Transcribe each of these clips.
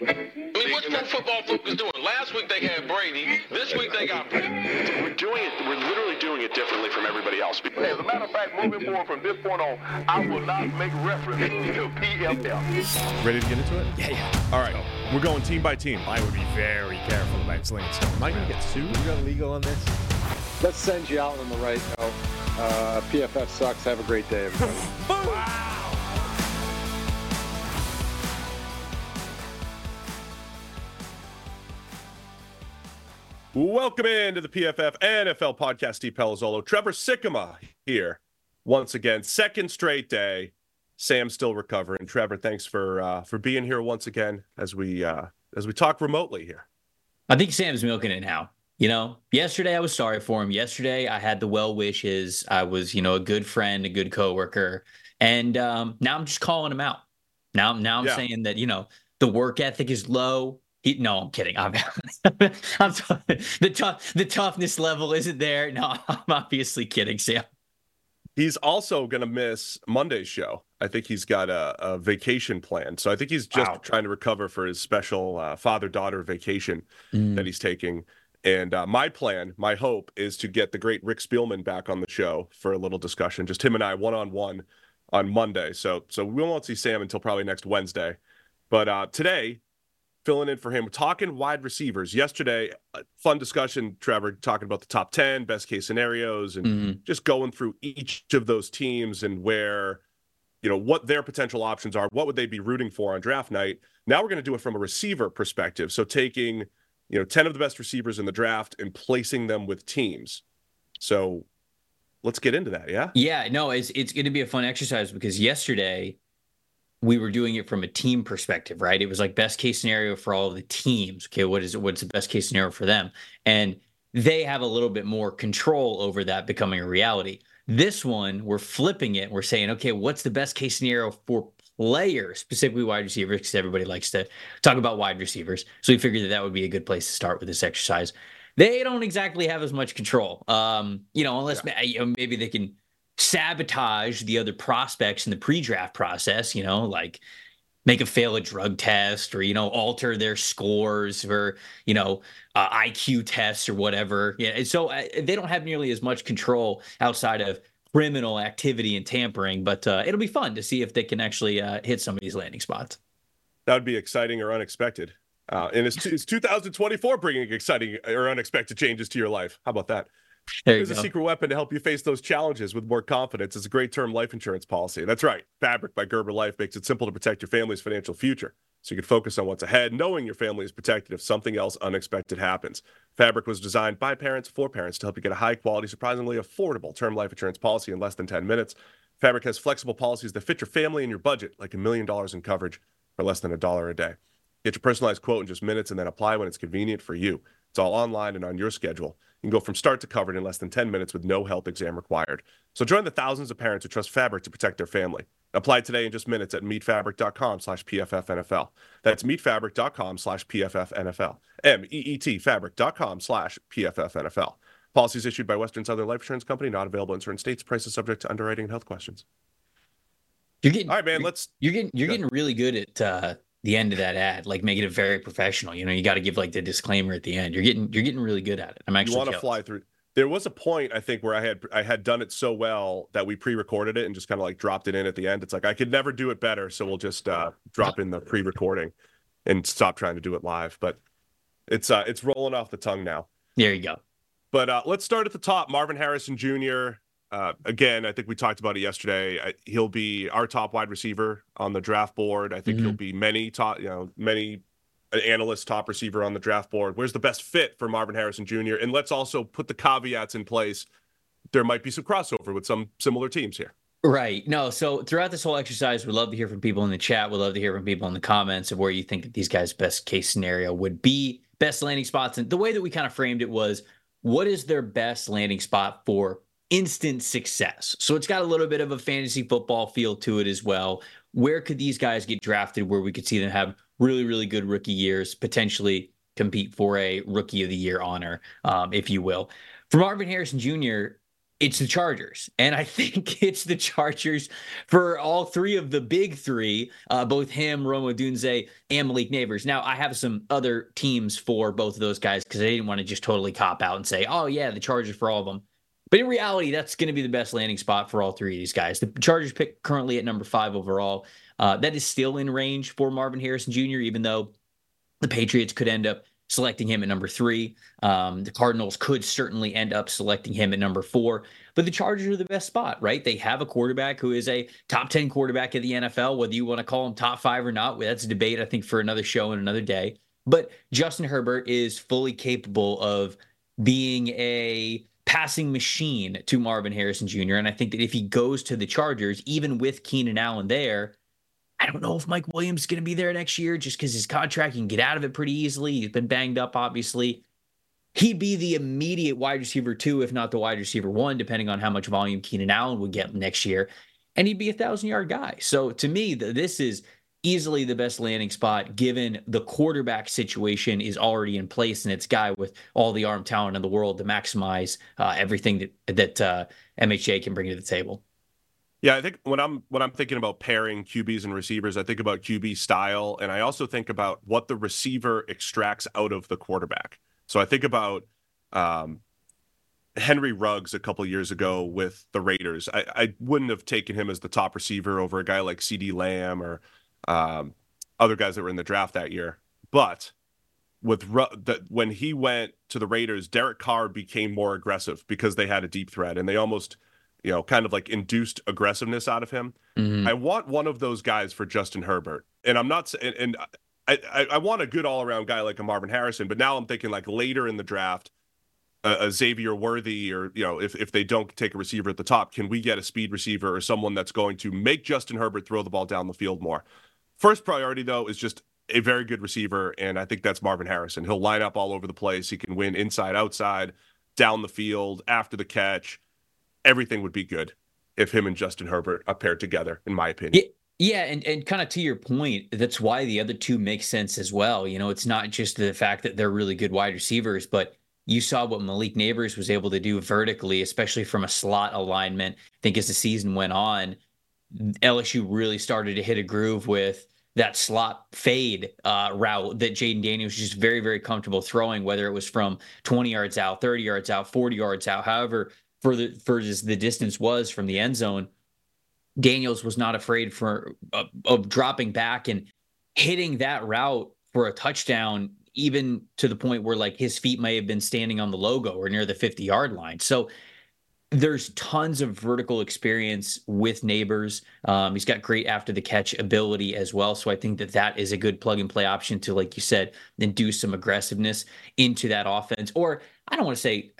I mean, what's Pro Football Focus doing? Last week they had Brady. This week they got. We're doing it. We're literally doing it differently from everybody else. As a matter of fact, moving forward from this point on, I will not make reference to PFL. Ready to get into it? Yeah, yeah. All right. We're going team by team. I would be very careful about slinging stuff. Am I going to get sued? You got legal on this? Let's send you out on the right note. Uh, PFF sucks. Have a great day, everybody. Welcome into the PFF NFL podcast. Steve Palazzolo, Trevor Sikkema here once again. Second straight day. Sam's still recovering. Trevor, thanks for uh, for being here once again as we uh, as we talk remotely here. I think Sam's milking it now. You know, yesterday I was sorry for him. Yesterday I had the well wishes. I was, you know, a good friend, a good coworker, and um, now I'm just calling him out. Now, now I'm Yeah. saying that you know the work ethic is low. He, no, I'm kidding. I'm, I'm the tough the toughness level isn't there. No, I'm obviously kidding, Sam. He's also going to miss Monday's show. I think he's got a, a vacation plan. So I think he's just Wow. trying to recover for his special uh, father daughter vacation Mm. that he's taking. And uh, my plan, my hope is to get the great Rick Spielman back on the show for a little discussion, just him and I one on one on Monday. So so we won't see Sam until probably next Wednesday. But uh, today, filling in for him, talking wide receivers. Yesterday, a fun discussion, Trevor, talking about the top 10, best case scenarios, and Mhm. just going through each of those teams and where, you know, what their potential options are. What would they be rooting for on draft night? Now we're going to do it from a receiver perspective. So taking, you know, 10 of the best receivers in the draft and placing them with teams. So let's get into that. Yeah. Yeah, no, it's it's going to be a fun exercise because yesterday we were doing it from a team perspective, right? It was like best case scenario for all the teams. Okay, what is it? what's the best case scenario for them? And they have a little bit more control over that becoming a reality. This one, we're flipping it. We're saying, okay, what's the best case scenario for players, specifically wide receivers, because everybody likes to talk about wide receivers. So we figured that that would be a good place to start with this exercise. They don't exactly have as much control, um, you know, unless know, maybe they can sabotage the other prospects in the pre-draft process. You know, like make a fail a drug test or you know alter their scores or you know uh, IQ tests or whatever. Yeah, and so uh, they don't have nearly as much control outside of criminal activity and tampering. But uh, it'll be fun to see if they can actually uh, hit some of these landing spots. That would be exciting or unexpected. Uh, and it's, it's 2024 bringing exciting or unexpected changes to your life. How about that? There There's a secret weapon to help you face those challenges with more confidence. It's a great term life insurance policy. That's right. Fabric by Gerber Life makes it simple to protect your family's financial future. So you can focus on what's ahead, knowing your family is protected if something else unexpected happens. Fabric was designed by parents for parents to help you get a high quality, surprisingly affordable term life insurance policy in less than 10 minutes. Fabric has flexible policies that fit your family and your budget, like a million dollars in coverage for less than a dollar a day. Get your personalized quote in just minutes and then apply when it's convenient for you. It's all online and on your schedule. You can go from start to covered in less than 10 minutes with no health exam required. So join the thousands of parents who trust Fabric to protect their family. Apply today in just minutes at meetfabric.com slash PFFNFL. That's meetfabric.com slash PFFNFL. M-E-E-T fabric.com slash PFFNFL. Policies issued by Western Southern Life Insurance Company, not available in certain states. Prices subject to underwriting and health questions. You're getting All right, man, let's You're getting you're getting really good at uh, the end of that ad, like making it very professional. You know, you got to give like the disclaimer at the end. You're getting you're getting really good at it. I'm actually you want to fly through there was a point i think where i had i had done it so well that we pre-recorded it and just kind of like dropped it in at the end it's like i could never do it better so we'll just uh drop in the pre-recording and stop trying to do it live but it's uh it's rolling off the tongue now There you go. but uh let's start at the top marvin harrison jr uh, again, I think we talked about it yesterday. I, he'll be our top wide receiver on the draft board. I think Mhm. he'll be many top, you know, many analysts top receiver on the draft board. Where's the best fit for Marvin Harrison Jr.? And let's also put the caveats in place. There might be some crossover with some similar teams here. Right. No. So throughout this whole exercise, we'd love to hear from people in the chat. We'd love to hear from people in the comments of where you think that these guys' best case scenario would be, best landing spots. And the way that we kind of framed it was, what is their best landing spot for instant success? So it's got a little bit of a fantasy football feel to it as well. Where could these guys get drafted where we could see them have really, really good rookie years, potentially compete for a rookie of the year honor, um, if you will? For Marvin Harrison Jr., it's the Chargers. And I think it's the Chargers for all three of the big three, uh, both him, Rome Odunze, and Malik Nabers. Now, I have some other teams for both of those guys because I didn't want to just totally cop out and say, oh, yeah, the Chargers for all of them. But in reality, that's going to be the best landing spot for all three of these guys. The Chargers pick currently at number five overall. Uh, that is still in range for Marvin Harrison Jr., even though the Patriots could end up selecting him at number three. Um, the Cardinals could certainly end up selecting him at number four, but the Chargers are the best spot, right? They have a quarterback who is a top 10 quarterback in the NFL, whether you want to call him top five or not. That's a debate, I think, for another show and another day. But Justin Herbert is fully capable of being a passing machine to Marvin Harrison Jr. And I think that if he goes to the Chargers, even with Keenan Allen there, I don't know if Mike Williams is going to be there next year just because his contract can get out of it pretty easily. He's been banged up, obviously. He'd be the immediate wide receiver two, if not the wide receiver one, depending on how much volume Keenan Allen would get next year. And he'd be a thousand yard guy. So to me, this is easily the best landing spot given the quarterback situation is already in place and it's guy with all the arm talent in the world to maximize uh, everything that that uh, MHJ can bring to the table. Yeah, I think when I'm when I'm thinking about pairing QBs and receivers, I think about QB style, and I also think about what the receiver extracts out of the quarterback. So I think about um, Henry Ruggs a couple years ago with the Raiders. I, I, wouldn't have taken him as the top receiver over a guy like CeeDee Lamb or um, other guys that were in the draft that year. But with Ru- the, when he went to the Raiders, Derek Carr became more aggressive because they had a deep threat, and they almost – you know, kind of like induced aggressiveness out of him. Mm-hmm. I want one of those guys for Justin Herbert, and I'm not and, and I, I, I want a good all around guy like a Marvin Harrison, but now I'm thinking like later in the draft, a, a, Xavier Worthy, or you know, if if they don't take a receiver at the top, can we get a speed receiver or someone that's going to make Justin Herbert throw the ball down the field more? First priority though is just a very good receiver, and I think that's Marvin Harrison. He'll line up all over the place. He can win inside, outside, down the field, after the catch everything would be good if him and Justin Herbert are paired together, in my opinion. Yeah. Yeah, and, and kind of to your point, that's why the other two make sense as well. You know, it's not just the fact that they're really good wide receivers, but you saw what Malik Nabers was able to do vertically, especially from a slot alignment. I think as the season went on, LSU really started to hit a groove with that slot fade uh, route that Jayden Daniels was just very, very comfortable throwing, whether it was from 20 yards out, 30 yards out, 40 yards out, however for the for the distance was from the end zone, Daniels was not afraid for of dropping back and hitting that route for a touchdown, even to the point where like his feet may have been standing on the logo or near the 50 yard line. So there's tons of vertical experience with Nabers. Um, he's got great after the catch ability as well. So I think that that is a good plug and play option to, like you said, induce some aggressiveness into that offense. Or I don't want to say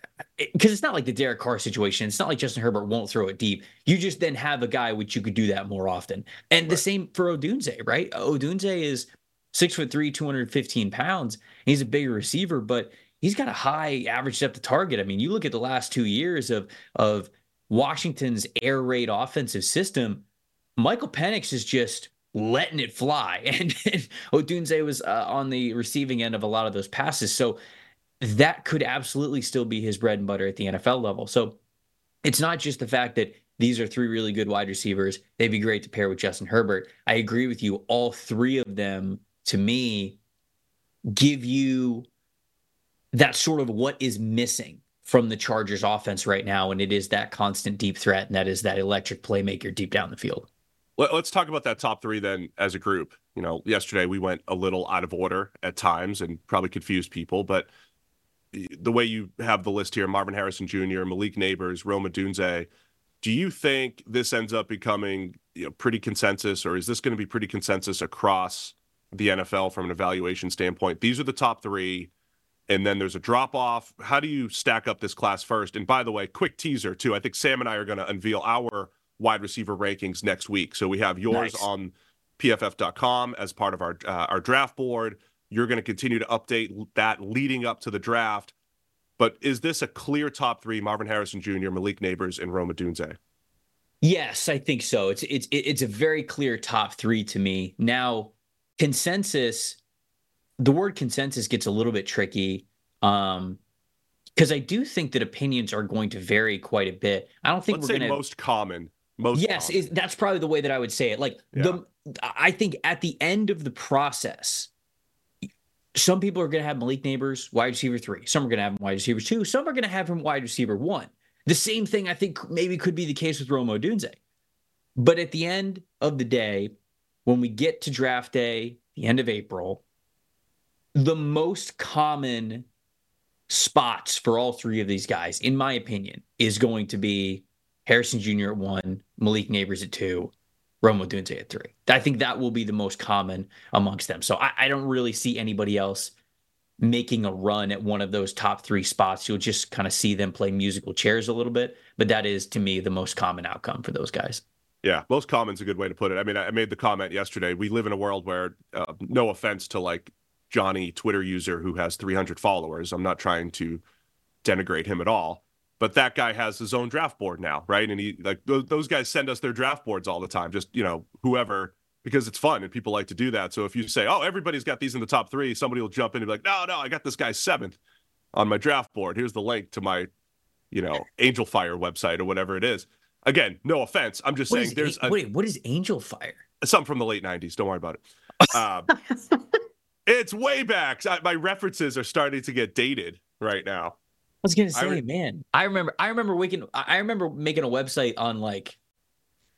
because it's not like the Derek Carr situation. It's not like Justin Herbert won't throw it deep. You just then have a guy which you could do that more often. And right. the same for Odunze, right? Odunze is six foot three, 215 pounds. He's a bigger receiver, but he's got a high average depth of target. I mean, you look at the last two years of of Washington's air raid offensive system, Michael Penix is just letting it fly. And, and Odunze was uh, on the receiving end of a lot of those passes. So that could absolutely still be his bread and butter at the NFL level. So it's not just the fact that these are three really good wide receivers. They'd be great to pair with Justin Herbert. I agree with you. All three of them, to me, give you that sort of what is missing from the Chargers offense right now. And it is that constant deep threat, and that is that electric playmaker deep down the field. Let's talk about that top three then as a group. You know, yesterday we went a little out of order at times and probably confused people, but the way you have the list here, Marvin Harrison Jr., Malik Nabers, Rome Odunze, do you think this ends up becoming you know, pretty consensus, or is this going to be pretty consensus across the NFL from an evaluation standpoint? These are the top three, and then there's a drop off. How do you stack up this class first? And by the way, quick teaser too. I think Sam and I are going to unveil our wide receiver rankings next week. So we have yours nice. on PFF.com as part of our uh, our draft board. You're going to continue to update that leading up to the draft. But is this a clear top three? Marvin Harrison Jr., Malik Nabers, and Rome Odunze. Yes, I think so. It's it's it's a very clear top three to me. Now, consensus. The word consensus gets a little bit tricky. Um, because I do think that opinions are going to vary quite a bit. I don't think Let's we're going to most common. Most yes common. is, that's probably the way that i would say it like the i think at the end of the process some people are going to have malik nabers wide receiver three some are going to have him wide receiver two some are going to have him wide receiver one the same thing i think maybe could be the case with rome odunze but at the end of the day when we get to draft day the end of april the most common spots for all three of these guys in my opinion is going to be Harrison Jr. at one, Malik Nabers at two, Rome Odunze at three. I think that will be the most common amongst them. So I, I, don't really see anybody else making a run at one of those top three spots. You'll just kind of see them play musical chairs a little bit, but that is to me the most common outcome for those guys. Yeah, most common's a good way to put it. I mean, I made the comment yesterday. We live in a world where, uh, no offense to like Johnny Twitter user who has 300 followers. I'm not trying to denigrate him at all but that guy has his own draft board now, right? And he like th- those guys send us their draft boards all the time, just you know whoever because it's fun and people like to do that. So if you say, oh, everybody's got these in the top three, somebody will jump in and be like, no, no, I got this guy seventh on my draft board. Here's the link to my, you know, Angel Fire website or whatever it is. Again, no offense. I'm just what saying there's a- a, wait, what is Angel Fire? Something from the late '90s. Don't worry about it. Um, it's way back. I, my references are starting to get dated right now. I was gonna say, re- man, I remember, I remember waking, I remember making a website on like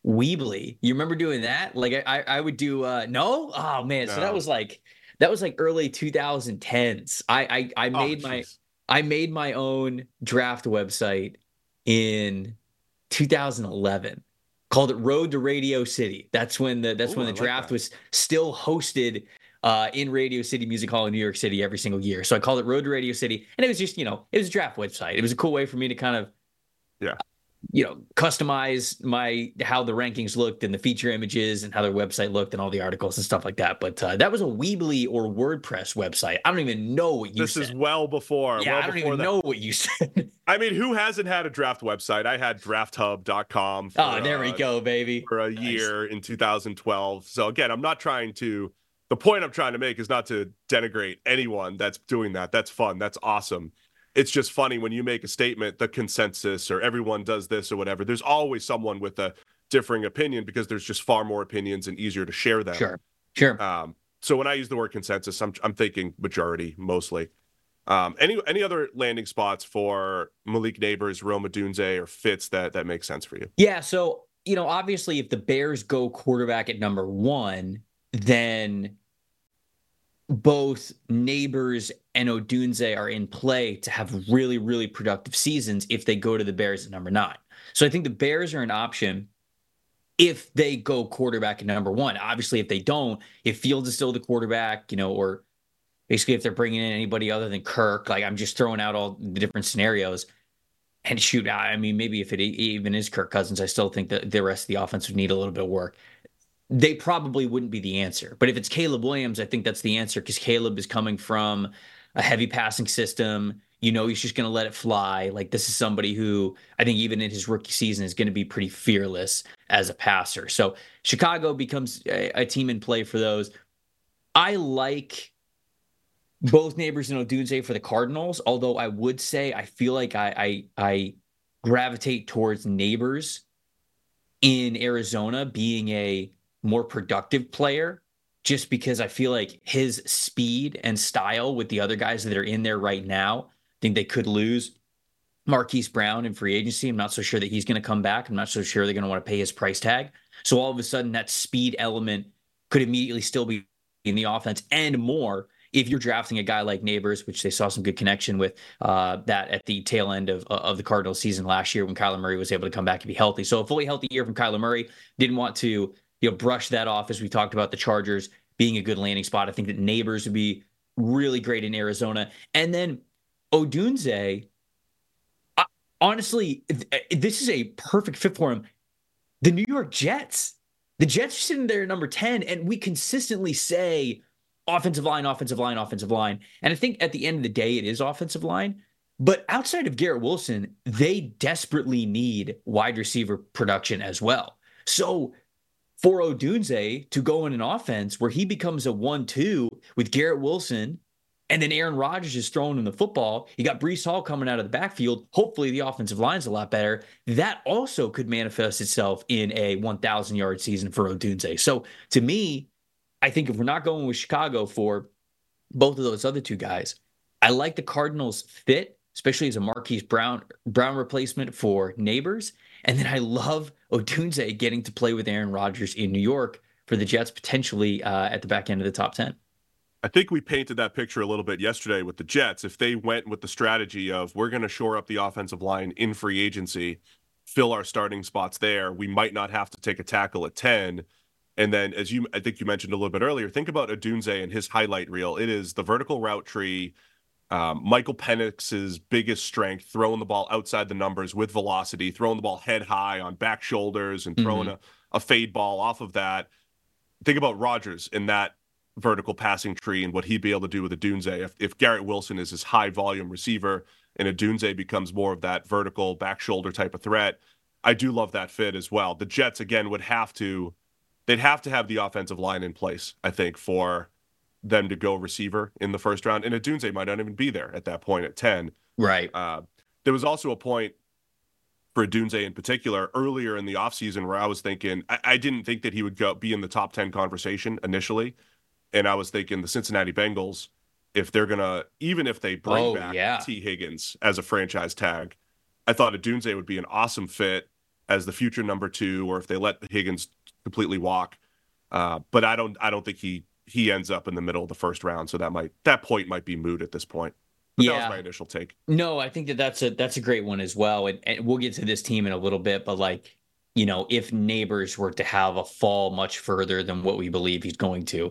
Weebly. You remember doing that? Like, I, I would do. uh No, oh man, so that was like, that was like early 2010s. I, I, I Oh, made my. I made my own draft website in 2011 called it Road to Radio City. That's when the that's Ooh, when the like draft that. was still hosted uh, in Radio City Music Hall in New York City every single year. So I called it Road to Radio City, and it was just you know it was a draft website. It was a cool way for me to kind of Yeah. you know customize my how the rankings looked and the feature images and how their website looked and all the articles and stuff like that. But uh, that was a Weebly or WordPress website. I don't even know what you This said. is well before. yeah, well I don't even that. know what you said. I mean, who hasn't had a draft website? I had drafthub.com. For, oh, there we uh, go, baby. For a Nice. year in 2012. So again, I'm not trying to. The point I'm trying to make is not to denigrate anyone that's doing that. That's fun. That's awesome. It's just funny when you make a statement, the consensus or everyone does this or whatever. There's always someone with a differing opinion because there's just far more opinions and easier to share them. Sure, sure. Um, so when I use the word consensus, I'm I'm thinking majority mostly. Um, any any other landing spots for Malik Nabers, Rome Odunze, or Fitz that that makes sense for you? Yeah, so you know, obviously, if the Bears go quarterback at number one, then both Nabers and Odunze are in play to have really, really productive seasons if they go to the Bears at number nine. So I think the Bears are an option if they go quarterback at number one. Obviously, if they don't, if Fields is still the quarterback, you know, or basically if they're bringing in anybody other than Kirk, like I'm just throwing out all the different scenarios. And shoot, I mean, maybe if it even is Kirk Cousins, I still think that the rest of the offense would need a little bit of work. They probably wouldn't be the answer. But if it's Caleb Williams, I think that's the answer because Caleb is coming from a heavy passing system. You know, he's just going to let it fly. Like, this is somebody who I think even in his rookie season is going to be pretty fearless as a passer. So Chicago becomes a, a team in play for those. I like both Nabers and Odunze for the Cardinals. Although I would say I feel like I I, I gravitate towards Nabers in Arizona being a more productive player, just because I feel like his speed and style with the other guys that are in there right now, I think they could lose. Marquise Brown in free agency. I'm not so sure that he's going to come back. I'm not so sure they're going to want to pay his price tag. So all of a sudden, that speed element could immediately still be in the offense and more if you're drafting a guy like Nabers, which they saw some good connection with uh, that at the tail end of of the Cardinals season last year when Kyler Murray was able to come back and be healthy. So a fully healthy year from Kyler Murray. Didn't want to you know brush that off as we talked about the Chargers being a good landing spot. I think that Nabers would be really great in Arizona, and then Odunze. I- Honestly, th- uh, this is a perfect fit for him. The New York Jets. The Jets are sitting there at number 10, and we consistently say offensive line, offensive line, offensive line. And I think at the end of the day, it is offensive line. But outside of Garrett Wilson, they desperately need wide receiver production as well. So for Odunze to go in an offense where he becomes a one-two with Garrett Wilson And then Aaron Rodgers is throwing in the football. You got Breece Hall coming out of the backfield. Hopefully, the offensive line's a lot better. That also could manifest itself in a 1,000 yard season for Odunze. So to me, I think if we're not going with Chicago for both of those other two guys, I like the Cardinals' fit, especially as a Marquise Brown Brown replacement for Nabers. And then I love Odunze getting to play with Aaron Rodgers in New York for the Jets potentially uh, at the back end of the top 10. I think we painted that picture a little bit yesterday with the Jets. If they went with the strategy of we're going to shore up the offensive line in free agency, fill our starting spots there, we might not have to take a tackle at 10. And then, as you, I think you mentioned a little bit earlier, think about Odunze and his highlight reel. It is the vertical route tree. Um, Michael Penix's biggest strength, throwing the ball outside the numbers with velocity, throwing the ball head high on back shoulders, and throwing mm-hmm. a, a fade ball off of that. Think about Rodgers in that vertical passing tree and what he'd be able to do with Odunze. If, if Garrett Wilson is his high volume receiver and Odunze becomes more of that vertical back shoulder type of threat, I do love that fit as well. The Jets again would have to they'd have to have the offensive line in place, I think, for them to go receiver in the first round. And Odunze might not even be there at that point at 10. Right. Uh, there was also a point for Odunze in particular earlier in the offseason where I was thinking I, I, didn't think that he would go be in the top 10 conversation initially and I was thinking the Cincinnati Bengals, if they're gonna, even if they bring oh, back yeah. Tee Higgins as a franchise tag, I thought Odunze would be an awesome fit as the future number two, or if they let Higgins completely walk. Uh, but I don't, I don't think he he ends up in the middle of the first round, so that might that point might be moot at this point. But yeah. that was my initial take. No, I think that that's a that's a great one as well, and, and we'll get to this team in a little bit. But like, you know, if Nabers were to have a fall much further than what we believe he's going to,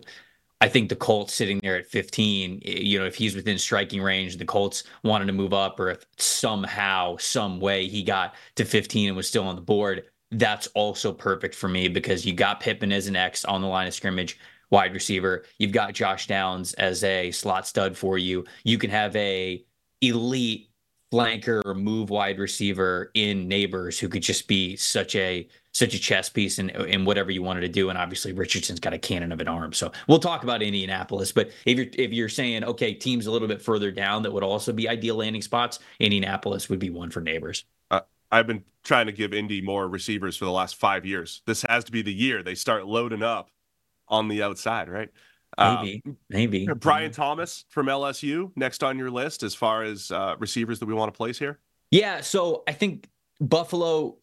I think the Colts sitting there at 15, eh, you know, if he's within striking range, the Colts wanted to move up, or if somehow, some way he got to 15 and was still on the board, that's also perfect for me because you got Pittman as an X on the line of scrimmage, wide receiver. You've got Josh Downs as a slot stud for you. You can have a elite flanker or move wide receiver in Nabers who could just be such a such a chess piece in, in whatever you wanted to do. And obviously Richardson's got a cannon of an arm. So we'll talk about Indianapolis. But if you're if you're saying, okay, teams a little bit further down that would also be ideal landing spots, Indianapolis would be one for Nabers. Uh, I've been trying to give Indy more receivers for the last five years. This has to be the year they start loading up on the outside, right? Maybe, um, maybe. Brian Thomas from LSU next on your list as far as uh, receivers that we want to place here. Yeah, so I think Buffalo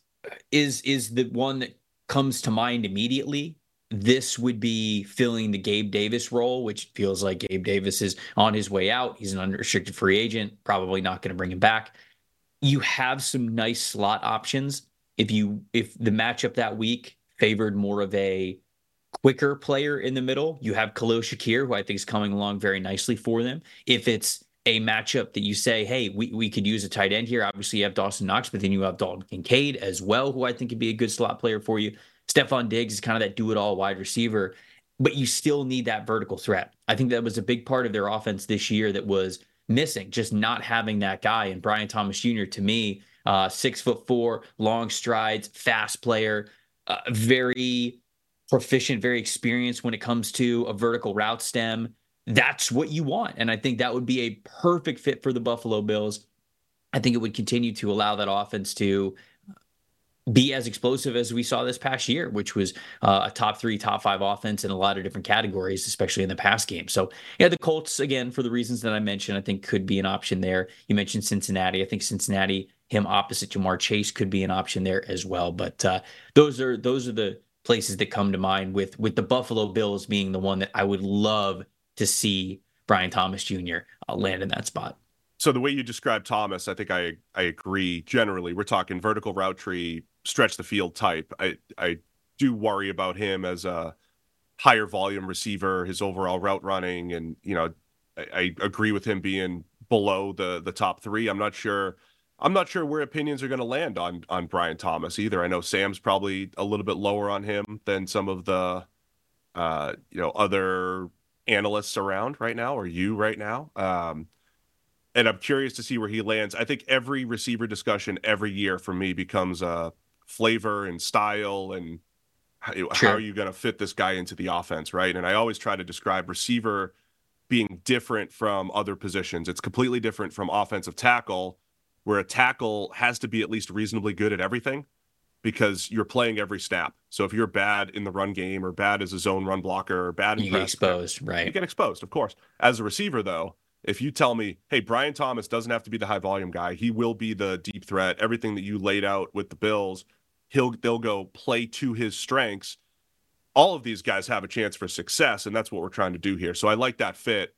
is is the one that comes to mind immediately. This would be filling the Gabe Davis role, which feels like Gabe Davis is on his way out. He's an unrestricted free agent, probably not going to bring him back. You have some nice slot options. If you if the matchup that week favored more of a quicker player in the middle, you have Khalil Shakir, who I think is coming along very nicely for them. If it's a matchup that you say, hey, we, we could use a tight end here. Obviously, you have Dawson Knox, but then you have Dalton Kincaid as well, who I think could be a good slot player for you. Stefon Diggs is kind of that do it all wide receiver, but you still need that vertical threat. I think that was a big part of their offense this year that was missing, just not having that guy. And Brian Thomas Jr., to me, uh, six foot four, long strides, fast player, uh, very proficient, very experienced when it comes to a vertical route stem that's what you want. And I think that would be a perfect fit for the Buffalo Bills. I think it would continue to allow that offense to be as explosive as we saw this past year, which was uh, a top three, top five offense in a lot of different categories, especially in the pass game. So, yeah, the Colts, again, for the reasons that I mentioned, I think could be an option there. You mentioned Cincinnati. I think Cincinnati, him opposite Ja'Marr Chase, could be an option there as well. But uh, those are those are the places that come to mind with with the Buffalo Bills being the one that I would love to see Brian Thomas Jr. Uh, land in that spot. So the way you describe Thomas, I think I I agree. Generally, we're talking vertical route tree, stretch the field type. I I do worry about him as a higher volume receiver, his overall route running, and you know, I, I agree with him being below the the top three. I'm not sure. I'm not sure where opinions are going to land on on Brian Thomas either. I know Sam's probably a little bit lower on him than some of the uh, you know other analysts around right now or you right now. Um, and I'm curious to see where he lands. I think every receiver discussion every year for me becomes a flavor and style and how, sure. how are you going to fit this guy into the offense, right? And I always try to describe receiver being different from other positions. It's completely different from offensive tackle, where a tackle has to be at least reasonably good at everything because you're playing every snap. So if you're bad in the run game or bad as a zone run blocker or bad in You get exposed, you get exposed, of course. As a receiver, though, if you tell me, hey, Brian Thomas doesn't have to be the high volume guy, he will be the deep threat. Everything that you laid out with the Bills, he'll they'll go play to his strengths. All of these guys have a chance for success, and that's what we're trying to do here. So I like that fit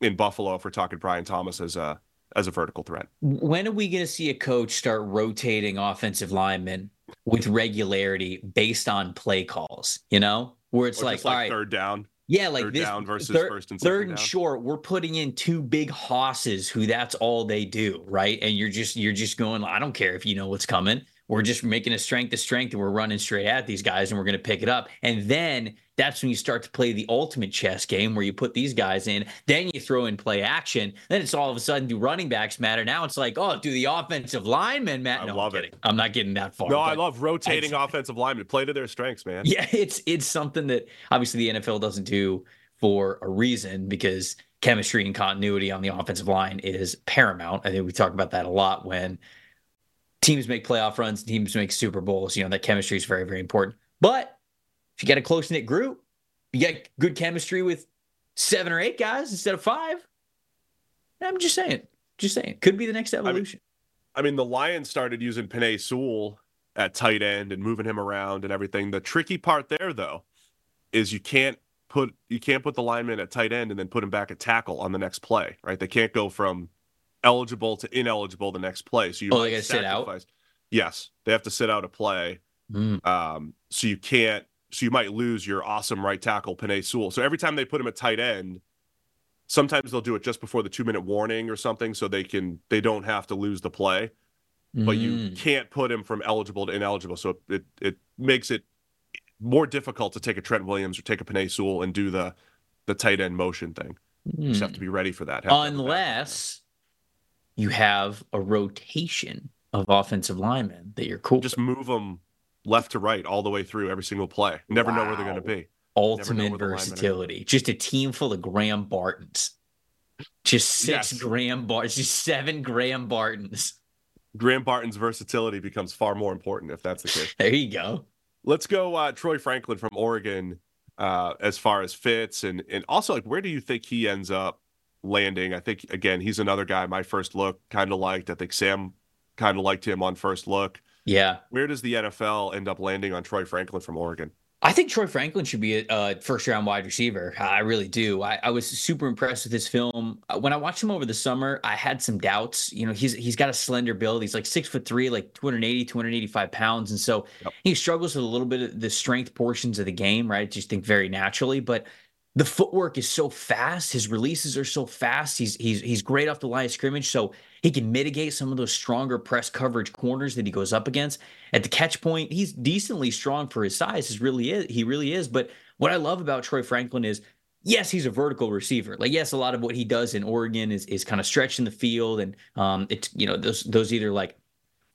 in Buffalo if we're talking Brian Thomas as a as a vertical threat. When are we going to see a coach start rotating offensive linemen with regularity based on play calls? You know, where it's like, like right, third down. yeah, like third this down versus third, first and third second and down. short. We're putting in two big hosses who that's all they do, right? And you're just you're just going. I don't care if you know what's coming. We're just making a strength to strength, and we're running straight at these guys, and we're going to pick it up. And then that's when you start to play the ultimate chess game, where you put these guys in. Then you throw in play action. Then it's all of a sudden do running backs matter? Now it's like, oh, do the offensive linemen matter? I love I'm it. I'm not getting that far. No, I love rotating offensive linemen. Play to their strengths, man. yeah, it's it's something that obviously the NFL doesn't do for a reason because chemistry and continuity on the offensive line is paramount. I think we talk about that a lot when teams make playoff runs, teams make Super Bowls. You know that chemistry is very very important. But if you get a close knit group, you get good chemistry with seven or eight guys instead of five. I'm just saying, just saying, could be the next evolution. I mean, the Lions started using Penei Sewell at tight end and moving him around and everything. The tricky part there, though, is you can't put you can't put the lineman at tight end and then put him back at tackle on the next play, right? They can't go from eligible to ineligible the next play. So you Oh, they gotta sit out? Yes, they have to sit out a play. Mm. Um, so you can't. So you might lose your awesome right tackle, Penei Sewell. So every time they put him at tight end, sometimes they'll do it just before the two minute warning or something, so they can they don't have to lose the play but you Mm. can't put him from eligible to ineligible. So it it makes it more difficult to take a Trent Williams or take a Penei Sewell and do the the tight end motion thing. You just have to be ready for that. Have to have a backup. unless you have a rotation of offensive linemen that you're cool. just move them left to right all the way through every single play. Never know where they're going to be. ultimate where the linemen are. versatility. Just a team full of Graham Bartons. Just six Yes. Graham Bartons. Just seven Graham Bartons. Graham Barton's versatility becomes far more important if that's the case. There you go. Let's go uh, Troy Franklin from Oregon uh, as far as fits and and also like where do you think he ends up landing? I think again he's another guy my first look kind of liked. I think Sam kind of liked him on first look. Yeah. Where does the NFL end up landing on Troy Franklin from Oregon? I think Troy Franklin should be a, first round wide receiver. I really do. I, I was super impressed with his film. Uh, When I watched him over the summer, I had some doubts. You know, he's he's got a slender build. He's like six foot three, like 280, 285 pounds. And so Yep. he struggles with a little bit of the strength portions of the game, right? Just think very naturally. But the footwork is so fast. His releases are so fast. He's he's he's great off the line of scrimmage. So he can mitigate some of those stronger press coverage corners that he goes up against. At the catch point, he's decently strong for his size. He's really is. He really is. But what I love about Troy Franklin is, yes, he's a vertical receiver. Like yes, a lot of what he does in Oregon is is kind of stretching the field, and um, it's you know those those either like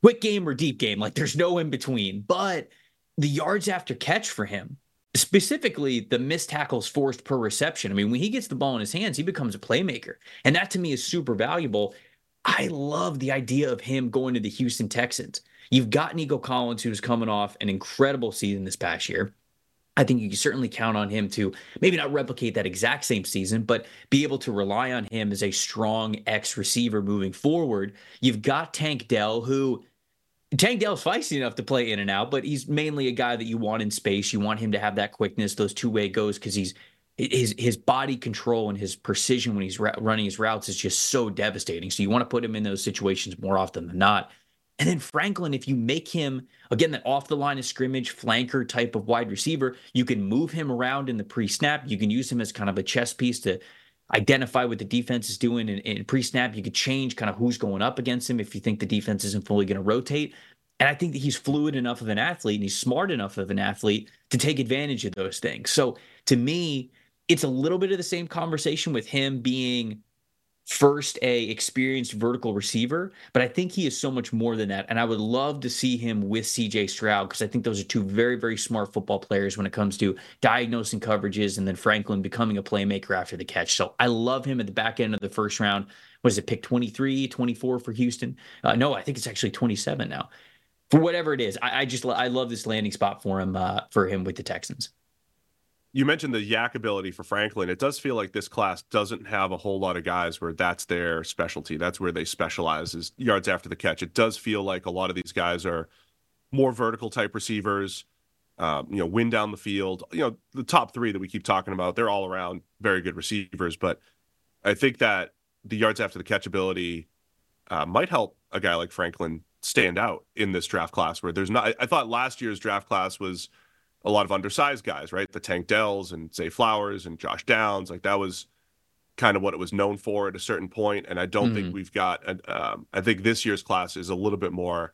quick game or deep game. Like there's no in between. But the yards after catch for him, specifically the missed tackles forced per reception. I mean, when he gets the ball in his hands, he becomes a playmaker. And that to me is super valuable. I love the idea of him going to the Houston Texans. You've got Nico Collins, who's coming off an incredible season this past year. I think you can certainly count on him to maybe not replicate that exact same season, but be able to rely on him as a strong X receiver moving forward. You've got Tank Dell, who Tank Dell's feisty enough to play in and out, but he's mainly a guy that you want in space. You want him to have that quickness, those two way goes, because he's his his body control and his precision when he's ra- running his routes is just so devastating. So you want to put him in those situations more often than not. And then Franklin, if you make him again that off the line of scrimmage flanker type of wide receiver, you can move him around in the pre snap. You can use him as kind of a chess piece to identify what the defense is doing in, in pre snap. You could change kind of who's going up against him if you think the defense isn't fully going to rotate. And I think that he's fluid enough of an athlete and he's smart enough of an athlete to take advantage of those things. So to me, it's a little bit of the same conversation with him being first a experienced vertical receiver, but I think he is so much more than that. And I would love to see him with CJ Stroud because I think those are two very, very smart football players when it comes to diagnosing coverages and then Franklin becoming a playmaker after the catch. So I love him at the back end of the first round. Was it pick 23, 24 for Houston? Uh, no, I think it's actually 27 now. For whatever it is, I, I just I love this landing spot for him uh, for him with the Texans you mentioned the YAC ability for Franklin. It does feel like this class doesn't have a whole lot of guys where that's their specialty. That's where they specialize is yards after the catch. It does feel like a lot of these guys are more vertical type receivers. Um, you know, win down the field. You know, the top three that we keep talking about, they're all around very good receivers. But I think that the yards after the catch ability uh, might help a guy like Franklin stand out in this draft class. Where there's not, I, I thought last year's draft class was a lot of undersized guys, right? The Tank Dells and Zay Flowers and Josh Downs. Like that was kind of what it was known for at a certain point. And I don't mm-hmm. think we've got. Um, I think this year's class is a little bit more,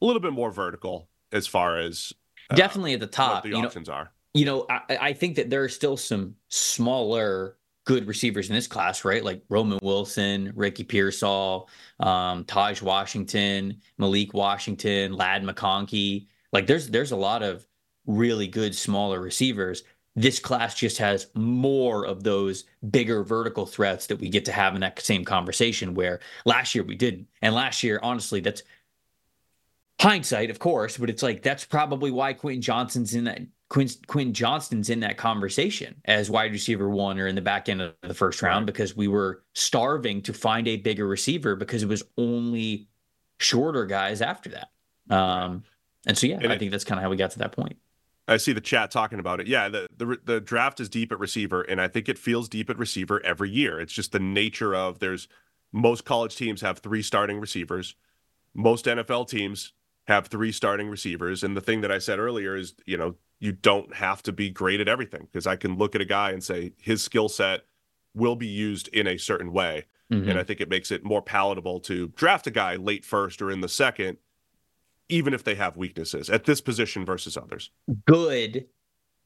a little bit more vertical as far as uh, definitely at the top. the you options know, are. You know, I, I think that there are still some smaller good receivers in this class, right? Like Roman Wilson, Ricky Pearsall, um, Tahj Washington, Malik Washington, Ladd McConkey. Like there's there's a lot of really good smaller receivers. This class just has more of those bigger vertical threats that we get to have in that same conversation where last year we didn't. And last year, honestly, that's hindsight, of course, but it's like that's probably why Quentin Johnston's in that Quinn, Quinn Johnston's in that conversation as wide receiver one or in the back end of the first round because we were starving to find a bigger receiver because it was only shorter guys after that. Um, and so, yeah, and I it, think that's kind of how we got to that point. I see the chat talking about it. Yeah, the, the the draft is deep at receiver, and I think it feels deep at receiver every year. It's just the nature of there's most college teams have three starting receivers, most NFL teams have three starting receivers, and the thing that I said earlier is, you know, you don't have to be great at everything because I can look at a guy and say his skill set will be used in a certain way, mm-hmm. and I think it makes it more palatable to draft a guy late first or in the second even if they have weaknesses at this position versus others. Good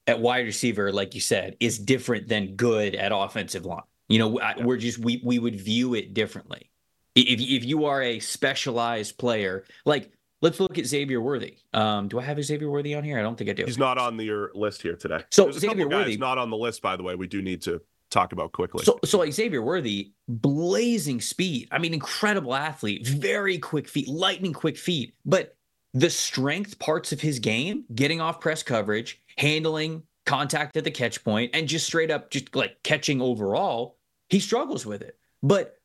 at wide receiver, like you said, is different than good at offensive line. You know, we're just we we would view it differently. If if you are a specialized player, like let's look at Xavier Worthy. Um, do I have Xavier Worthy on here? I don't think I do. He's not on your list here today. So There's Xavier Worthy not on the list, by the way. We do need to talk about quickly. So, so like Xavier Worthy, blazing speed. I mean, incredible athlete, very quick feet, lightning quick feet. But the strength parts of his game, getting off press coverage, handling contact at the catch point, and just straight up just like catching overall, he struggles with it. But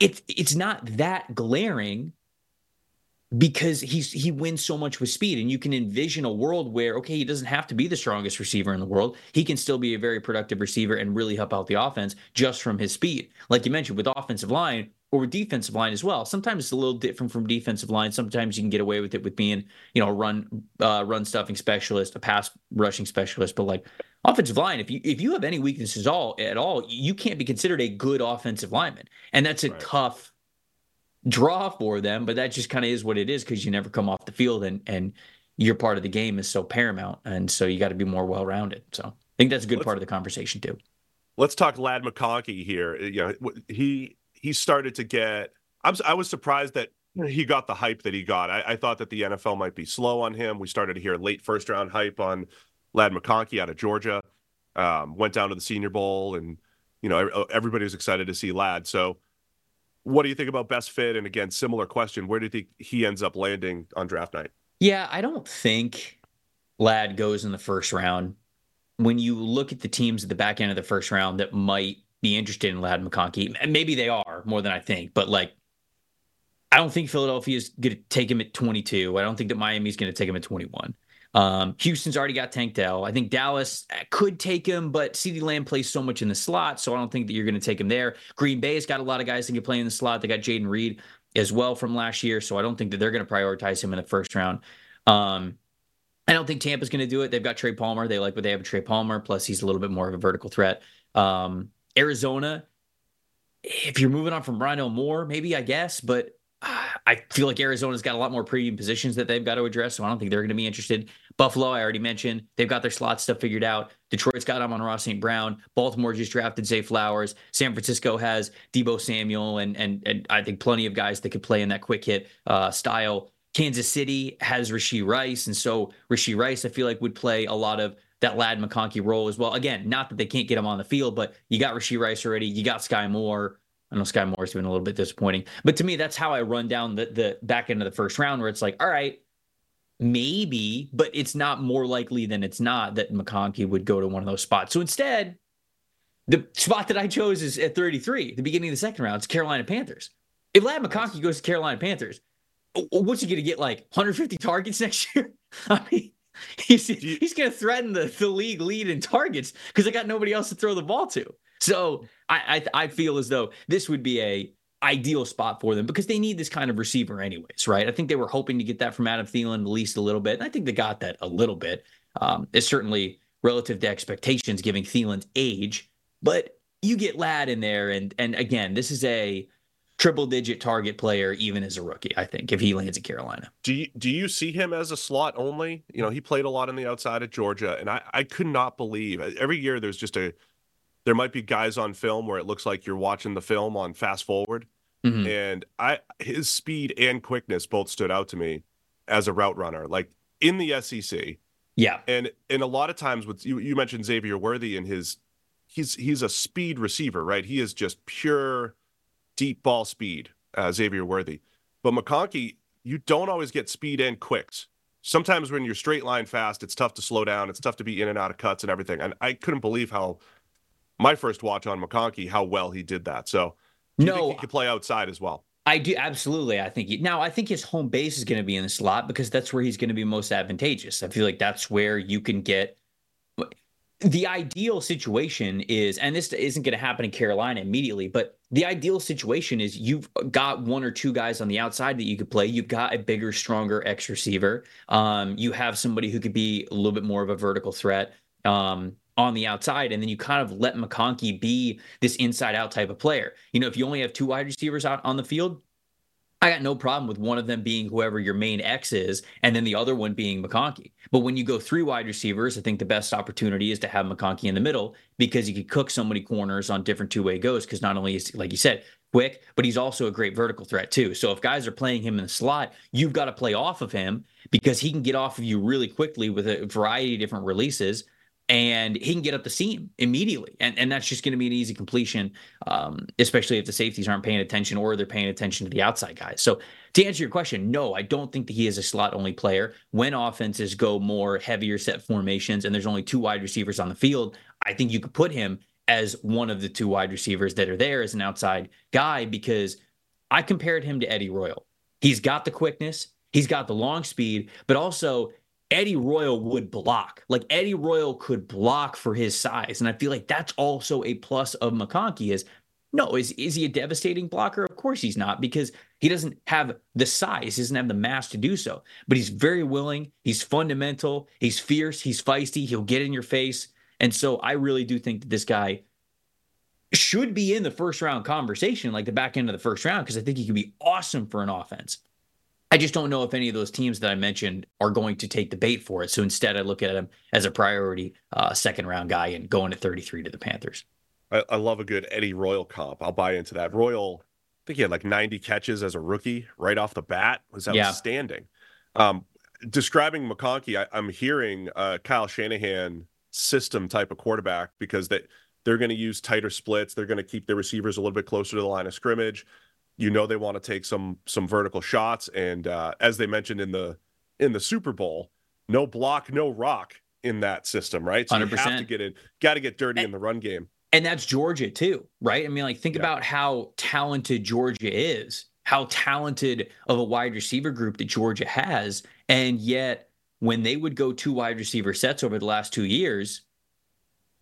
it's it's not that glaring because he's he wins so much with speed and you can envision a world where okay he doesn't have to be the strongest receiver in the world he can still be a very productive receiver and really help out the offense just from his speed like you mentioned with offensive line or defensive line as well. Sometimes it's a little different from defensive line. Sometimes you can get away with it with being, you know, a run uh, run stuffing specialist, a pass rushing specialist. But like offensive line, if you if you have any weaknesses all at all, you can't be considered a good offensive lineman, and that's a right. tough draw for them. But that just kind of is what it is because you never come off the field and and your part of the game is so paramount, and so you got to be more well rounded. So I think that's a good let's, part of the conversation too. Let's talk Ladd McConkey here. You know, he he started to get. I'm, I was surprised that he got the hype that he got. I, I, thought that the NFL might be slow on him. We started to hear late first round hype on Ladd McConkey out of Georgia. Um, went down to the Senior Bowl, and you know everybody was excited to see Ladd. So, what do you think about best fit? And again, similar question: Where do you think he ends up landing on draft night? Yeah, I don't think Ladd goes in the first round. When you look at the teams at the back end of the first round that might be interested in Ladd McConkey. Maybe they are more than I think, but like, I don't think Philadelphia is going to take him at 22. I don't think that Miami is going to take him at 21. Um, Houston's already got Tank Dell. I think Dallas could take him, but CeeDee Lamb plays so much in the slot, so I don't think that you're going to take him there. Green Bay's got a lot of guys that can play in the slot. They got Jayden Reed as well from last year, so I don't think that they're going to prioritize him in the first round. Um, I don't think Tampa's going to do it. They've got Trey Palmer. They like what they have with Trey Palmer. Plus, he's a little bit more of a vertical threat. Um, Arizona, if you're moving on from Rondale Moore, maybe I guess, but uh, I feel like Arizona's got a lot more premium positions that they've got to address, so I don't think they're going to be interested. Buffalo, I already mentioned, they've got their slot stuff figured out. Detroit's got Amon-Ra St. Brown. Baltimore just drafted Zay Flowers. San Francisco has Deebo Samuel and and and I think plenty of guys that could play in that quick hit uh, style. Kansas City has Rashee Rice, and so Rashee Rice, I feel like would play a lot of that Ladd McConkey role as well. Again, not that they can't get him on the field, but you got Rashee Rice already. You got Sky Moore. I know Sky Moore's been a little bit disappointing, but to me, that's how I run down the the back end of the first round, where it's like, all right, maybe, but it's not more likely than it's not that McConkey would go to one of those spots. So instead, the spot that I chose is at 33, the beginning of the second round. It's Carolina Panthers. If Ladd McConkey goes to Carolina Panthers, what's he going to get like 150 targets next year? I mean, he's he's going to threaten the, the league lead in targets because they got nobody else to throw the ball to. So I, I I feel as though this would be a ideal spot for them because they need this kind of receiver anyways, right? I think they were hoping to get that from Adam Thielen at least a little bit. And I think they got that a little bit. Um, it's certainly relative to expectations given Thielen's age, but you get Ladd in there and and again, this is a triple digit target player even as a rookie, I think, if he lands in Carolina. Do you do you see him as a slot only? You know, he played a lot on the outside at Georgia, and I, I could not believe every year there's just a there might be guys on film where it looks like you're watching the film on fast forward. Mm-hmm. And I his speed and quickness both stood out to me as a route runner. Like in the SEC. Yeah. And and a lot of times with you you mentioned Xavier Worthy and his he's he's a speed receiver, right? He is just pure deep ball speed, uh, Xavier Worthy. But McConkey, you don't always get speed and quicks. Sometimes when you're straight line fast, it's tough to slow down. It's tough to be in and out of cuts and everything. And I couldn't believe how my first watch on McConkey, how well he did that. So no, he could play outside as well. I do absolutely. I think he, now I think his home base is going to be in the slot because that's where he's going to be most advantageous. I feel like that's where you can get the ideal situation is, and this isn't going to happen in Carolina immediately, but the ideal situation is you've got one or two guys on the outside that you could play. You've got a bigger, stronger X receiver. Um, you have somebody who could be a little bit more of a vertical threat. Um, on the outside, and then you kind of let McConkey be this inside out type of player. You know, if you only have two wide receivers out on the field, I got no problem with one of them being whoever your main X is, and then the other one being McConkey. But when you go three wide receivers, I think the best opportunity is to have McConkey in the middle because you could cook so many corners on different two way goes. Because not only is, like you said, quick, but he's also a great vertical threat too. So if guys are playing him in the slot, you've got to play off of him because he can get off of you really quickly with a variety of different releases and he can get up the seam immediately. And, and that's just going to be an easy completion, um, especially if the safeties aren't paying attention or they're paying attention to the outside guys. So, to answer your question, no, I don't think that he is a slot only player. When offenses go more heavier set formations and there's only two wide receivers on the field, I think you could put him as one of the two wide receivers that are there as an outside guy because I compared him to Eddie Royal. He's got the quickness, he's got the long speed, but also Eddie Royal would block. Like Eddie Royal could block for his size. And I feel like that's also a plus of McConkey is no, is is he a devastating blocker? Of course he's not, because he doesn't have the size, he doesn't have the mass to do so. But he's very willing, he's fundamental, he's fierce, he's feisty, he'll get in your face. And so I really do think that this guy should be in the first round conversation, like the back end of the first round, because I think he could be awesome for an offense. I just don't know if any of those teams that I mentioned are going to take the bait for it. So instead, I look at him as a priority uh, second round guy and going at 33 to the Panthers. I, I, love a good Eddie Royal comp. I'll buy into that. Royal, I think he had like 90 catches as a rookie right off the bat. Was outstanding. Yeah. Um, describing McConkey, I, am hearing uh, Kyle Shanahan system type of quarterback because that they're going to use tighter splits. They're going to keep their receivers a little bit closer to the line of scrimmage you know they want to take some some vertical shots and uh, as they mentioned in the in the super bowl no block no rock in that system right so 100%. you have to get in got to get dirty and, in the run game and that's georgia too right i mean like think yeah. about how talented georgia is how talented of a wide receiver group that georgia has and yet when they would go two wide receiver sets over the last two years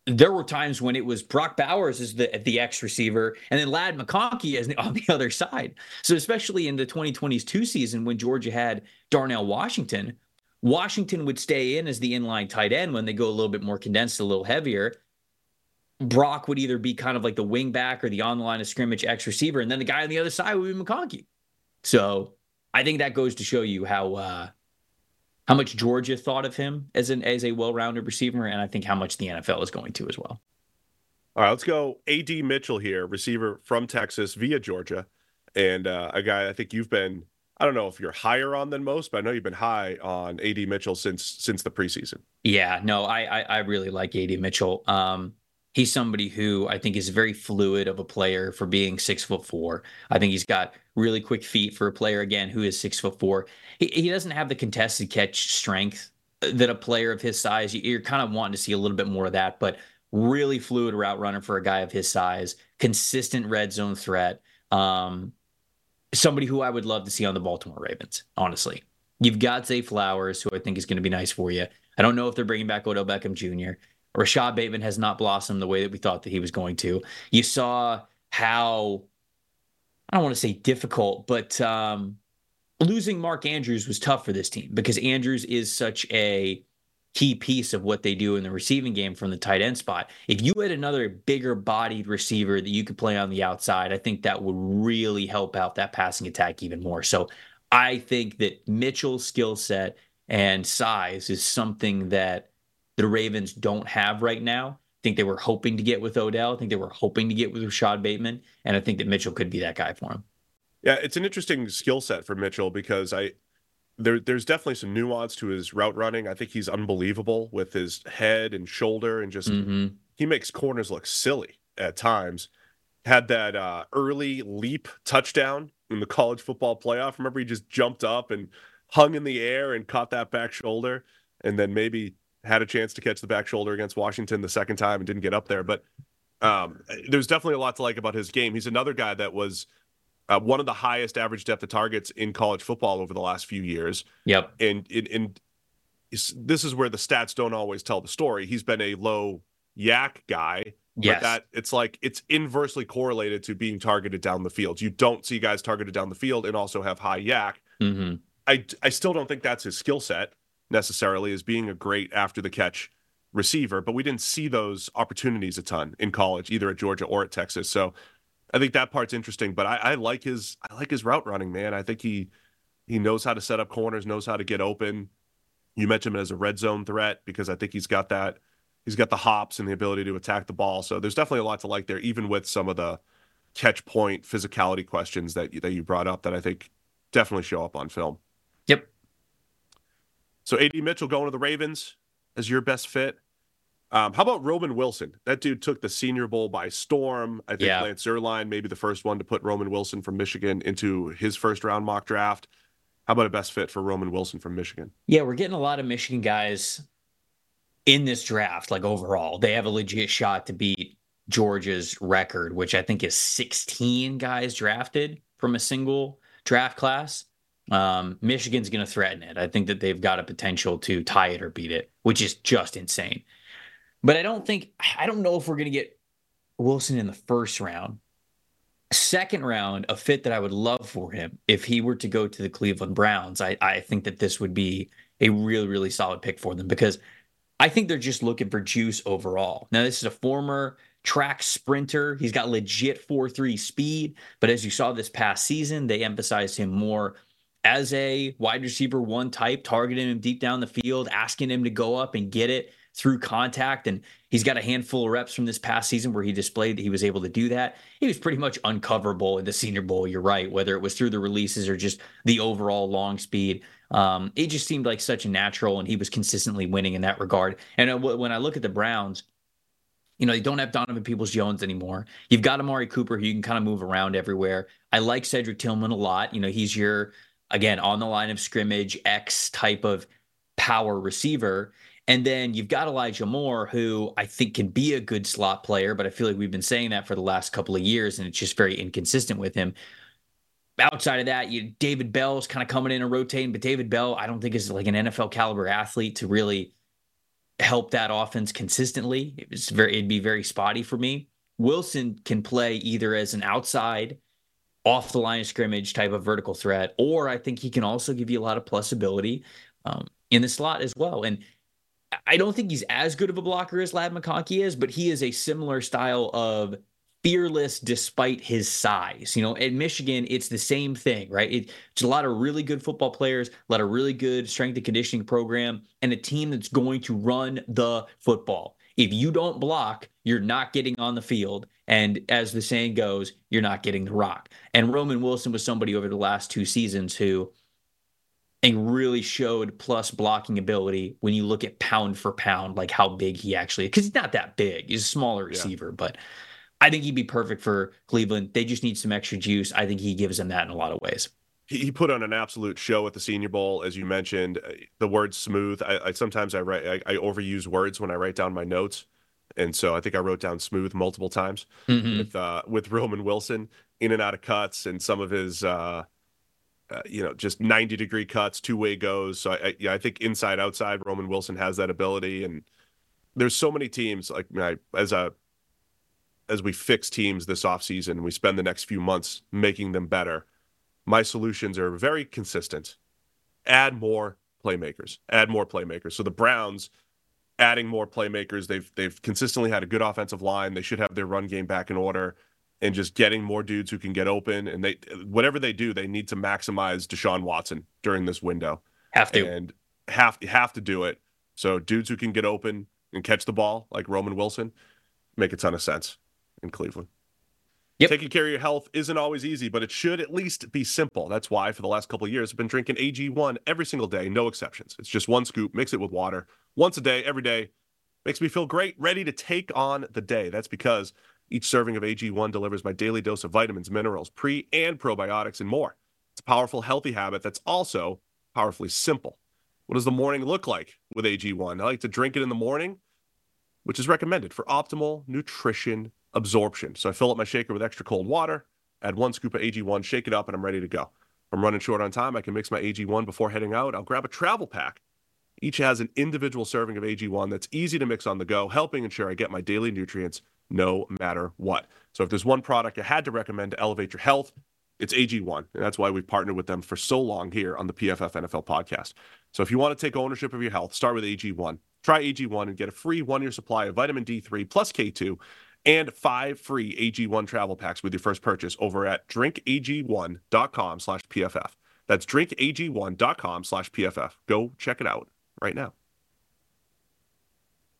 there were times when it was Brock Bowers as the the X receiver, and then Ladd McConkey as on the other side. So especially in the 2022 season when Georgia had Darnell Washington, Washington would stay in as the inline tight end when they go a little bit more condensed, a little heavier. Brock would either be kind of like the wing back or the on the line of scrimmage X receiver, and then the guy on the other side would be McConkey. So I think that goes to show you how uh, how much Georgia thought of him as an as a well-rounded receiver, and I think how much the NFL is going to as well. All right, let's go. AD Mitchell here, receiver from Texas via Georgia, and uh, a guy I think you've been. I don't know if you're higher on than most, but I know you've been high on AD Mitchell since since the preseason. Yeah, no, I I, I really like AD Mitchell. Um, he's somebody who I think is very fluid of a player for being six foot four. I think he's got really quick feet for a player again who is six foot four. He, he doesn't have the contested catch strength that a player of his size. You're kind of wanting to see a little bit more of that, but really fluid route runner for a guy of his size, consistent red zone threat. Um, somebody who I would love to see on the Baltimore Ravens, honestly. You've got Zay Flowers, who I think is going to be nice for you. I don't know if they're bringing back Odell Beckham Jr. Rashod Bateman has not blossomed the way that we thought that he was going to. You saw how I don't want to say difficult, but um, losing Mark Andrews was tough for this team because Andrews is such a key piece of what they do in the receiving game from the tight end spot. If you had another bigger bodied receiver that you could play on the outside, I think that would really help out that passing attack even more. So I think that Mitchell's skill set and size is something that the Ravens don't have right now. I think they were hoping to get with Odell. I think they were hoping to get with Rashod Bateman. And I think that Mitchell could be that guy for him. Yeah, it's an interesting skill set for Mitchell because I there there's definitely some nuance to his route running. I think he's unbelievable with his head and shoulder and just mm-hmm. he makes corners look silly at times. Had that uh, early leap touchdown in the college football playoff. Remember, he just jumped up and hung in the air and caught that back shoulder, and then maybe had a chance to catch the back shoulder against Washington the second time and didn't get up there. But um, there's definitely a lot to like about his game. He's another guy that was uh, one of the highest average depth of targets in college football over the last few years. Yep. And and this is where the stats don't always tell the story. He's been a low YAC guy. Yes. But that it's like it's inversely correlated to being targeted down the field. You don't see guys targeted down the field and also have high YAC. Mm-hmm. I I still don't think that's his skill set necessarily as being a great after the catch receiver, but we didn't see those opportunities a ton in college, either at Georgia or at Texas. So I think that part's interesting. But I, I like his I like his route running, man. I think he he knows how to set up corners, knows how to get open. You mentioned him as a red zone threat because I think he's got that he's got the hops and the ability to attack the ball. So there's definitely a lot to like there, even with some of the catch point physicality questions that that you brought up that I think definitely show up on film. So AD Mitchell going to the Ravens as your best fit. Um, how about Roman Wilson? That dude took the Senior Bowl by storm. I think yeah. Lance Zierlein, maybe the first one to put Roman Wilson from Michigan into his first round mock draft. How about a best fit for Roman Wilson from Michigan? Yeah, we're getting a lot of Michigan guys in this draft. Like overall, they have a legit shot to beat Georgia's record, which I think is 16 guys drafted from a single draft class. Um, Michigan's going to threaten it. I think that they've got a potential to tie it or beat it, which is just insane. But I don't think I don't know if we're going to get Wilson in the first round. Second round, a fit that I would love for him if he were to go to the Cleveland Browns. I, I think that this would be a really, really solid pick for them because I think they're just looking for juice overall. Now, this is a former track sprinter. He's got legit 4 3 speed. But as you saw this past season, they emphasized him more as a wide receiver one type, targeting him deep down the field, asking him to go up and get it through contact. And he's got a handful of reps from this past season where he displayed that he was able to do that. He was pretty much uncoverable in the Senior Bowl. You're right, whether it was through the releases or just the overall long speed. Um, it just seemed like such a natural, and he was consistently winning in that regard. And uh, when I look at the Browns, you know, they don't have Donovan Peoples Jones anymore. You've got Amari Cooper, who you can kind of move around everywhere. I like Cedric Tillman a lot. You know, he's your, again, on the line of scrimmage, X type of power receiver. And then you've got Elijah Moore, who I think can be a good slot player, but I feel like we've been saying that for the last couple of years, and it's just very inconsistent with him. Outside of that, you David Bell's kind of coming in and rotating, but David Bell, I don't think is like an NFL caliber athlete to really help that offense consistently. It's very it'd be very spotty for me. Wilson can play either as an outside, off the line of scrimmage type of vertical threat, or I think he can also give you a lot of plus ability um, in the slot as well. And I don't think he's as good of a blocker as Ladd McConkey is, but he is a similar style of fearless despite his size. You know, at Michigan, it's the same thing, right? It, it's a lot of really good football players, a lot of really good strength and conditioning program, and a team that's going to run the football. If you don't block, you're not getting on the field. And as the saying goes, you're not getting the rock. And Roman Wilson was somebody over the last two seasons who and really showed plus blocking ability when you look at pound for pound, like how big he actually because he's not that big. He's a smaller receiver, yeah. but I think he'd be perfect for Cleveland. They just need some extra juice. I think he gives them that in a lot of ways. He put on an absolute show at the Senior Bowl, as you mentioned. The word "smooth." I, I sometimes I write I, I, overuse words when I write down my notes, and so I think I wrote down "smooth" multiple times mm-hmm. with uh, with Roman Wilson in and out of cuts and some of his uh, uh, you know, just 90 degree cuts, two way goes. So I, yeah, I think inside outside, Roman Wilson has that ability. And there's so many teams like I, as a, as we fix teams this offseason, we spend the next few months making them better. My solutions are very consistent. Add more playmakers. Add more playmakers. So the Browns adding more playmakers. They've they've consistently had a good offensive line. They should have their run game back in order and just getting more dudes who can get open. And they whatever they do, they need to maximize Deshaun Watson during this window. Have to and have have to do it. So dudes who can get open and catch the ball, like Roman Wilson, make a ton of sense in Cleveland. Yep. Taking care of your health isn't always easy, but it should at least be simple. That's why for the last couple years I've been drinking AG1 every single day, no exceptions. It's just one scoop, mix it with water once a day, every day. Makes me feel great, ready to take on the day. That's because each serving of AG1 delivers my daily dose of vitamins, minerals, pre and probiotics, and more. It's a powerful, healthy habit that's also powerfully simple. What does the morning look like with AG1? I like to drink it in the morning, which is recommended for optimal nutrition absorption. So I fill up my shaker with extra cold water, add one scoop of AG1, shake it up, and I'm ready to go. If I'm running short on time, I can mix my AG1 before heading out. I'll grab a travel pack. Each has an individual serving of AG1 that's easy to mix on the go, helping ensure I get my daily nutrients no matter what. So if there's one product I had to recommend to elevate your health, it's AG1. And that's why we've partnered with them for so long here on the PFF NFL podcast. So if you want to take ownership of your health, start with AG1. Try AG1 and get a free one year supply of vitamin D3 plus K2 and five free AG1 travel packs with your first purchase over at drinkag1.com slash PFF. That's drinkag1.com slash PFF. Go check it out right now.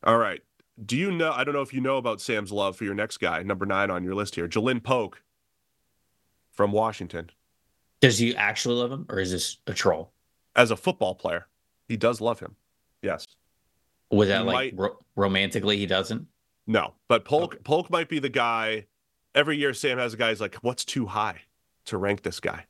All right do you know? I don't know if you know about Sam's love for your next guy, number nine on your list here, Ja'Lynn Polk from Washington. Does he actually love him, or is this a troll? As a football player, he does love him. Yes. Was that he like might... ro- romantically? He doesn't. No, but Polk okay. Polk might be the guy. Every year, Sam has a guy. He's like, "What's too high to rank this guy?"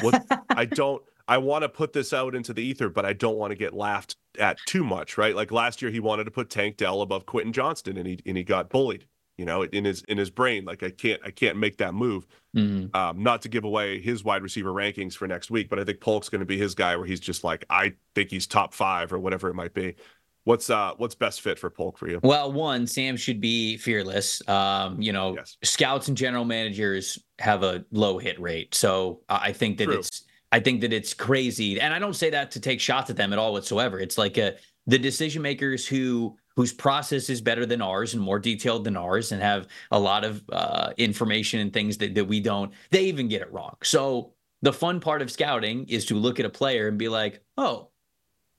What I don't. I want to put this out into the ether, but I don't want to get laughed at too much, right? Like last year, he wanted to put Tank Dell above Quentin Johnston, and he and he got bullied. You know, in his in his brain, like I can't I can't make that move. Mm-hmm. Um, not to give away his wide receiver rankings for next week, but I think Polk's going to be his guy where he's just like I think he's top five or whatever it might be. What's uh what's best fit for Polk for you? Well, one, Sam should be fearless. Um, you know, yes. scouts and general managers have a low hit rate, so uh, I think that True. it's I think that it's crazy, and I don't say that to take shots at them at all whatsoever. It's like a, the decision makers who whose process is better than ours and more detailed than ours and have a lot of uh, information and things that, that we don't they even get it wrong so the fun part of scouting is to look at a player and be like oh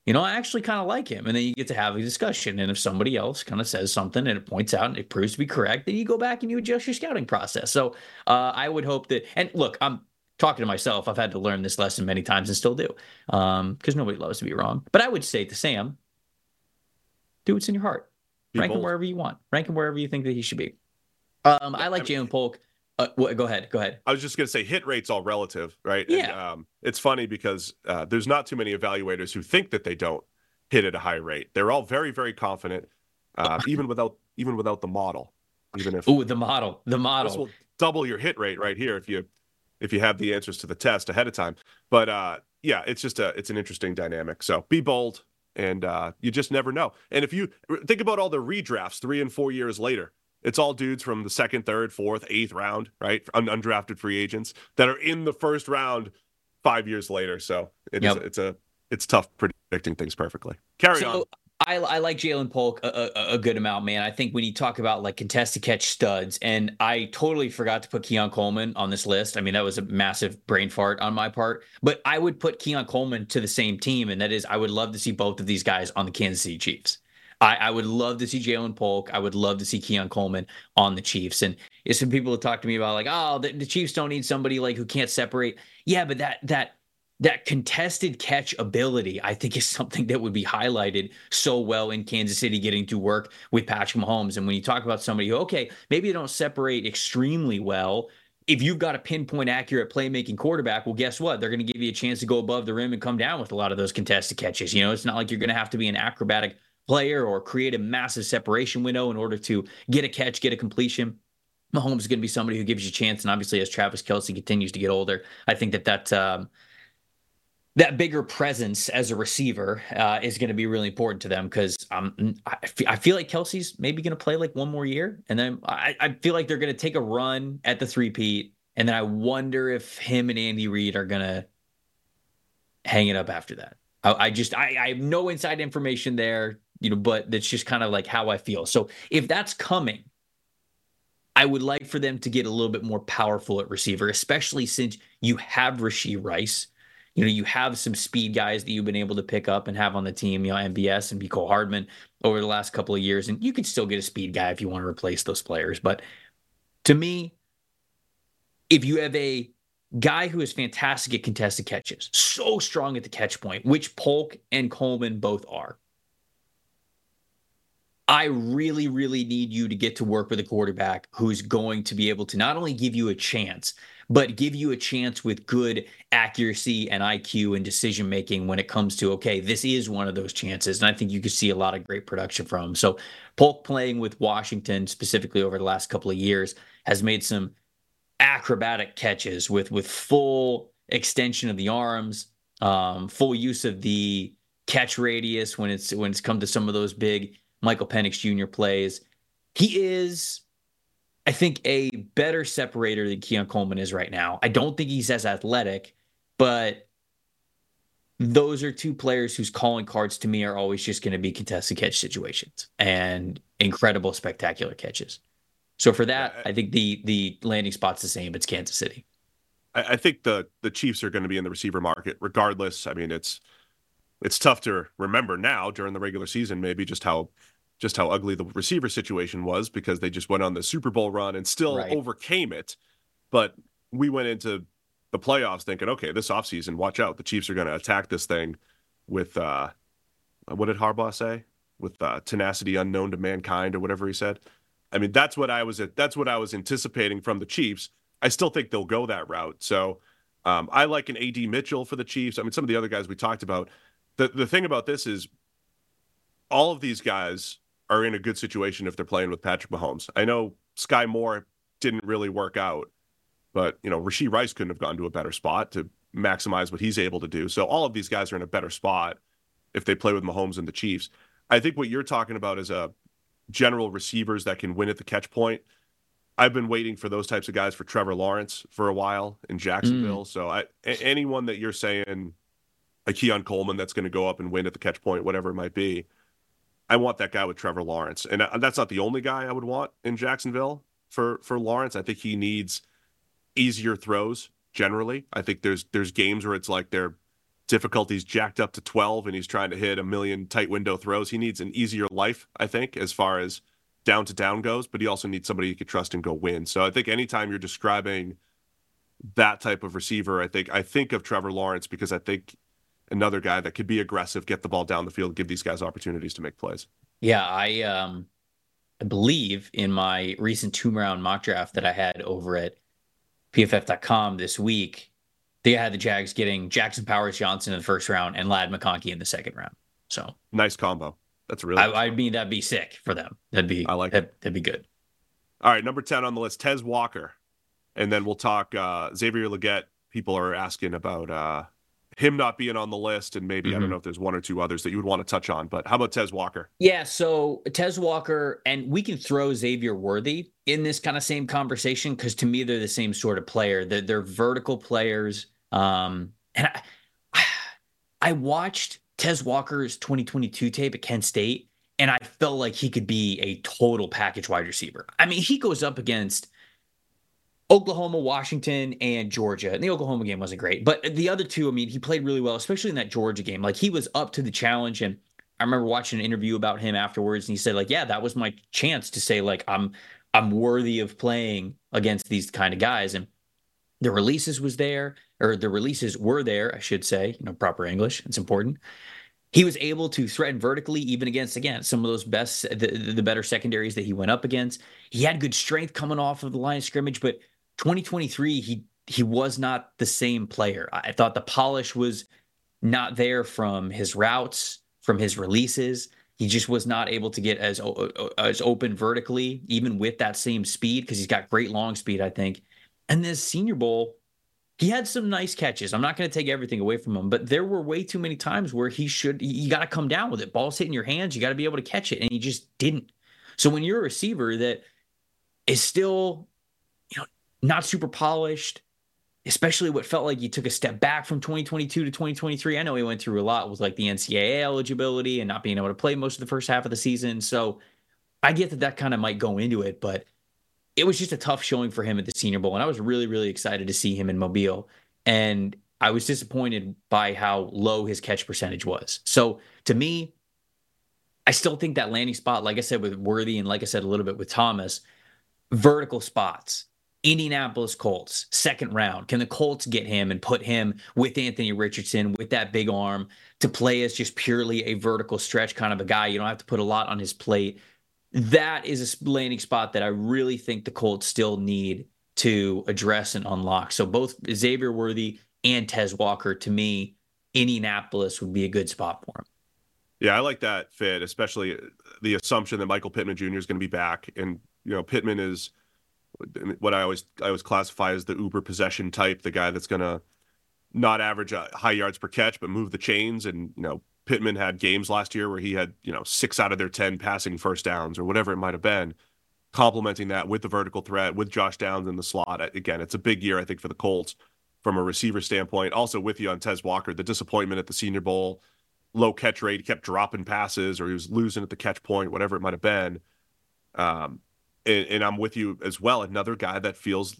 you know i actually kind of like him and then you get to have a discussion and if somebody else kind of says something and it points out and it proves to be correct then you go back and you adjust your scouting process so uh, i would hope that and look i'm talking to myself, I've had to learn this lesson many times and still do, because um, nobody loves to be wrong. But I would say to Sam, do what's in your heart. Be Rank bold. him wherever you want. Rank him wherever you think that he should be. Um, I like Ja'Lynn Polk. Uh, go ahead. Go ahead. I was just going to say hit rate's all relative, right? Yeah. And, um, it's funny because uh, there's not too many evaluators who think that they don't hit at a high rate. They're all very, very confident, uh, even without even without the model. Even if oh, the model, the model this will double your hit rate right here if you if you have the answers to the test ahead of time. But uh, yeah, it's just a it's an interesting dynamic. So be bold, and uh, you just never know. And if you think about all the redrafts three and four years later, it's all dudes from the second, third, fourth, eighth round, right? Un- undrafted free agents that are in the first round five years later. So it yep. is, it's a it's tough predicting things perfectly. Carry so, on. I, I like Ja'Lynn Polk a, a, a, good amount, man. I think when you talk about like contested catch studs, and I totally forgot to put Keon Coleman on this list. I mean, that was a massive brain fart on my part, but I would put Keon Coleman to the same team, and that is, I would love to see both of these guys on the Kansas City Chiefs. I, I would love to see Ja'Lynn Polk. I would love to see Keon Coleman on the Chiefs. And some people have talked to me about like, oh, the, the Chiefs don't need somebody like who can't separate. Yeah, but that that that contested catch ability, I think, is something that would be highlighted so well in Kansas City getting to work with Patrick Mahomes. And when you talk about somebody who, okay, maybe they don't separate extremely well. If you've got a pinpoint accurate playmaking quarterback, well, guess what? They're going to give you a chance to go above the rim and come down with a lot of those contested catches. You know, it's not like you're going to have to be an acrobatic player or create a massive separation window in order to get a catch, get a completion. Mahomes is going to be somebody who gives you a chance. And obviously, as Travis Kelce continues to get older, I think that that um, that bigger presence as a receiver uh, is going to be really important to them because um, I, f- I feel like Kelce's maybe going to play like one more year, and then I, I feel like they're going to take a run at the three peat, and then I wonder if him and Andy Reid are going to hang it up after that. I, I just I, I have no inside information there, you know, but that's just kind of like how I feel. So if that's coming, I would like for them to get a little bit more powerful at receiver, especially since you have Rashee Rice you know, you have some speed guys that you've been able to pick up and have on the team, you know, MVS and Mecole Hardman over the last couple of years. And you could still get a speed guy if you want to replace those players. But to me, if you have a guy who is fantastic at contested catches, so strong at the catch point, which Polk and Coleman both are, I really, really need you to get to work with a quarterback who's going to be able to not only give you a chance, but give you a chance with good accuracy and IQ and decision making when it comes to, okay, this is one of those chances. And I think you could see a lot of great production from. So Polk playing with Washington specifically over the last couple of years has made some acrobatic catches with with full extension of the arms, um, full use of the catch radius when it's when it's come to some of those big Michael Penix Jr. plays. He is, I think, a better separator than Keon Coleman is right now. I don't think he's as athletic, but those are two players whose calling cards to me are always just going to be contested catch situations and incredible, spectacular catches. So for that, I, think the the landing spot's the same. It's Kansas City. I, I think the the Chiefs are going to be in the receiver market regardless. I mean, it's it's tough to remember now during the regular season, maybe just how just how ugly the receiver situation was because they just went on the Super Bowl run and still right. overcame it. But we went into the playoffs thinking, okay, this offseason, watch out. The Chiefs are going to attack this thing with, uh, what did Harbaugh say? With uh, tenacity unknown to mankind or whatever he said. I mean, that's what I was that's what I was anticipating from the Chiefs. I still think they'll go that route. So um, I like an AD Mitchell for the Chiefs. I mean, some of the other guys we talked about. The the thing about this is all of these guys are in a good situation if they're playing with Patrick Mahomes. I know Skyy Moore didn't really work out, but you know Rashee Rice couldn't have gone to a better spot to maximize what he's able to do. So all of these guys are in a better spot if they play with Mahomes and the Chiefs. I think what you're talking about is a general receivers that can win at the catch point. I've been waiting for those types of guys for Trevor Lawrence for a while in Jacksonville. Mm. So I, anyone that you're saying a Keon Coleman that's going to go up and win at the catch point, whatever it might be, I want that guy with Trevor Lawrence, and that's not the only guy I would want in Jacksonville for for Lawrence. I think he needs easier throws generally. I think there's there's games where it's like their difficulties jacked up to 12 and he's trying to hit a million tight window throws. He needs an easier life, I think, as far as down to down goes, but he also needs somebody he could trust and go win. So I think anytime you're describing that type of receiver, I think I think of Trevor Lawrence because I think another guy that could be aggressive, get the ball down the field, give these guys opportunities to make plays. Yeah, I um I believe in my recent two round mock draft that I had over at pff.com this week, they had the Jags getting Jackson Powers Johnson in the first round and Ladd McConkey in the second round. So nice combo. That's really. I, I, mean, that'd be sick for them. That'd be. I like. That'd, that'd, be good. All right, number ten on the list, Tez Walker, and then we'll talk uh, Xavier Legette. People are asking about uh, him not being on the list, and maybe mm-hmm. I don't mm-hmm. know if there's one or two others that you would want to touch on. But how about Tez Walker? Yeah, so Tez Walker, and we can throw Xavier Worthy in this kind of same conversation because to me they're the same sort of player. They're, they're vertical players. Um, and I, I watched Tez Walker's 2022 tape at Kent State, and I felt like he could be a total package wide receiver. I mean, he goes up against Oklahoma, Washington, and Georgia. And the Oklahoma game wasn't great, but the other two, I mean, he played really well, especially in that Georgia game. Like he was up to the challenge. And I remember watching an interview about him afterwards, and he said, like, yeah, that was my chance to say, like, I'm I'm worthy of playing against these kind of guys. And the releases was there, or the releases were there, I should say, you know, proper English. It's important. He was able to threaten vertically, even against again some of those best, the, the better secondaries that he went up against. He had good strength coming off of the line of scrimmage, but 2023 he he was not the same player. I thought the polish was not there from his routes, from his releases. He just was not able to get as as open vertically, even with that same speed, because he's got great long speed, I think. And this Senior Bowl, he had some nice catches. I'm not going to take everything away from him, but there were way too many times where he should. You got to come down with it. Ball's hitting your hands. You got to be able to catch it, and he just didn't. So when you're a receiver that is still not super polished, especially what felt like he took a step back from 2022 to 2023. I know he went through a lot with like the NCAA eligibility and not being able to play most of the first half of the season. So I get that that kind of might go into it, but it was just a tough showing for him at the Senior Bowl. And I was really, really excited to see him in Mobile. And I was disappointed by how low his catch percentage was. So to me, I still think that landing spot, like I said with Worthy and like I said a little bit with Thomas, vertical spots Indianapolis Colts, second round. Can the Colts get him and put him with Anthony Richardson with that big arm to play as just purely a vertical stretch kind of a guy? You don't have to put a lot on his plate. That is a landing spot that I really think the Colts still need to address and unlock. So both Xavier Worthy and Tez Walker, to me, Indianapolis would be a good spot for him. Yeah, I like that fit, especially the assumption that Michael Pittman Jr. is going to be back. And, you know, Pittman is – what I always I always classify as the uber possession type, the guy that's gonna not average high yards per catch, but move the chains. And you know, Pittman had games last year where he had you know six out of their ten passing first downs or whatever it might have been. Complementing that with the vertical threat, with Josh Downs in the slot. Again, it's a big year I think for the Colts from a receiver standpoint. Also with you on Tez Walker, the disappointment at the Senior Bowl, low catch rate, he kept dropping passes or he was losing at the catch point, whatever it might have been. Um, and, and I'm with you as well. Another guy that feels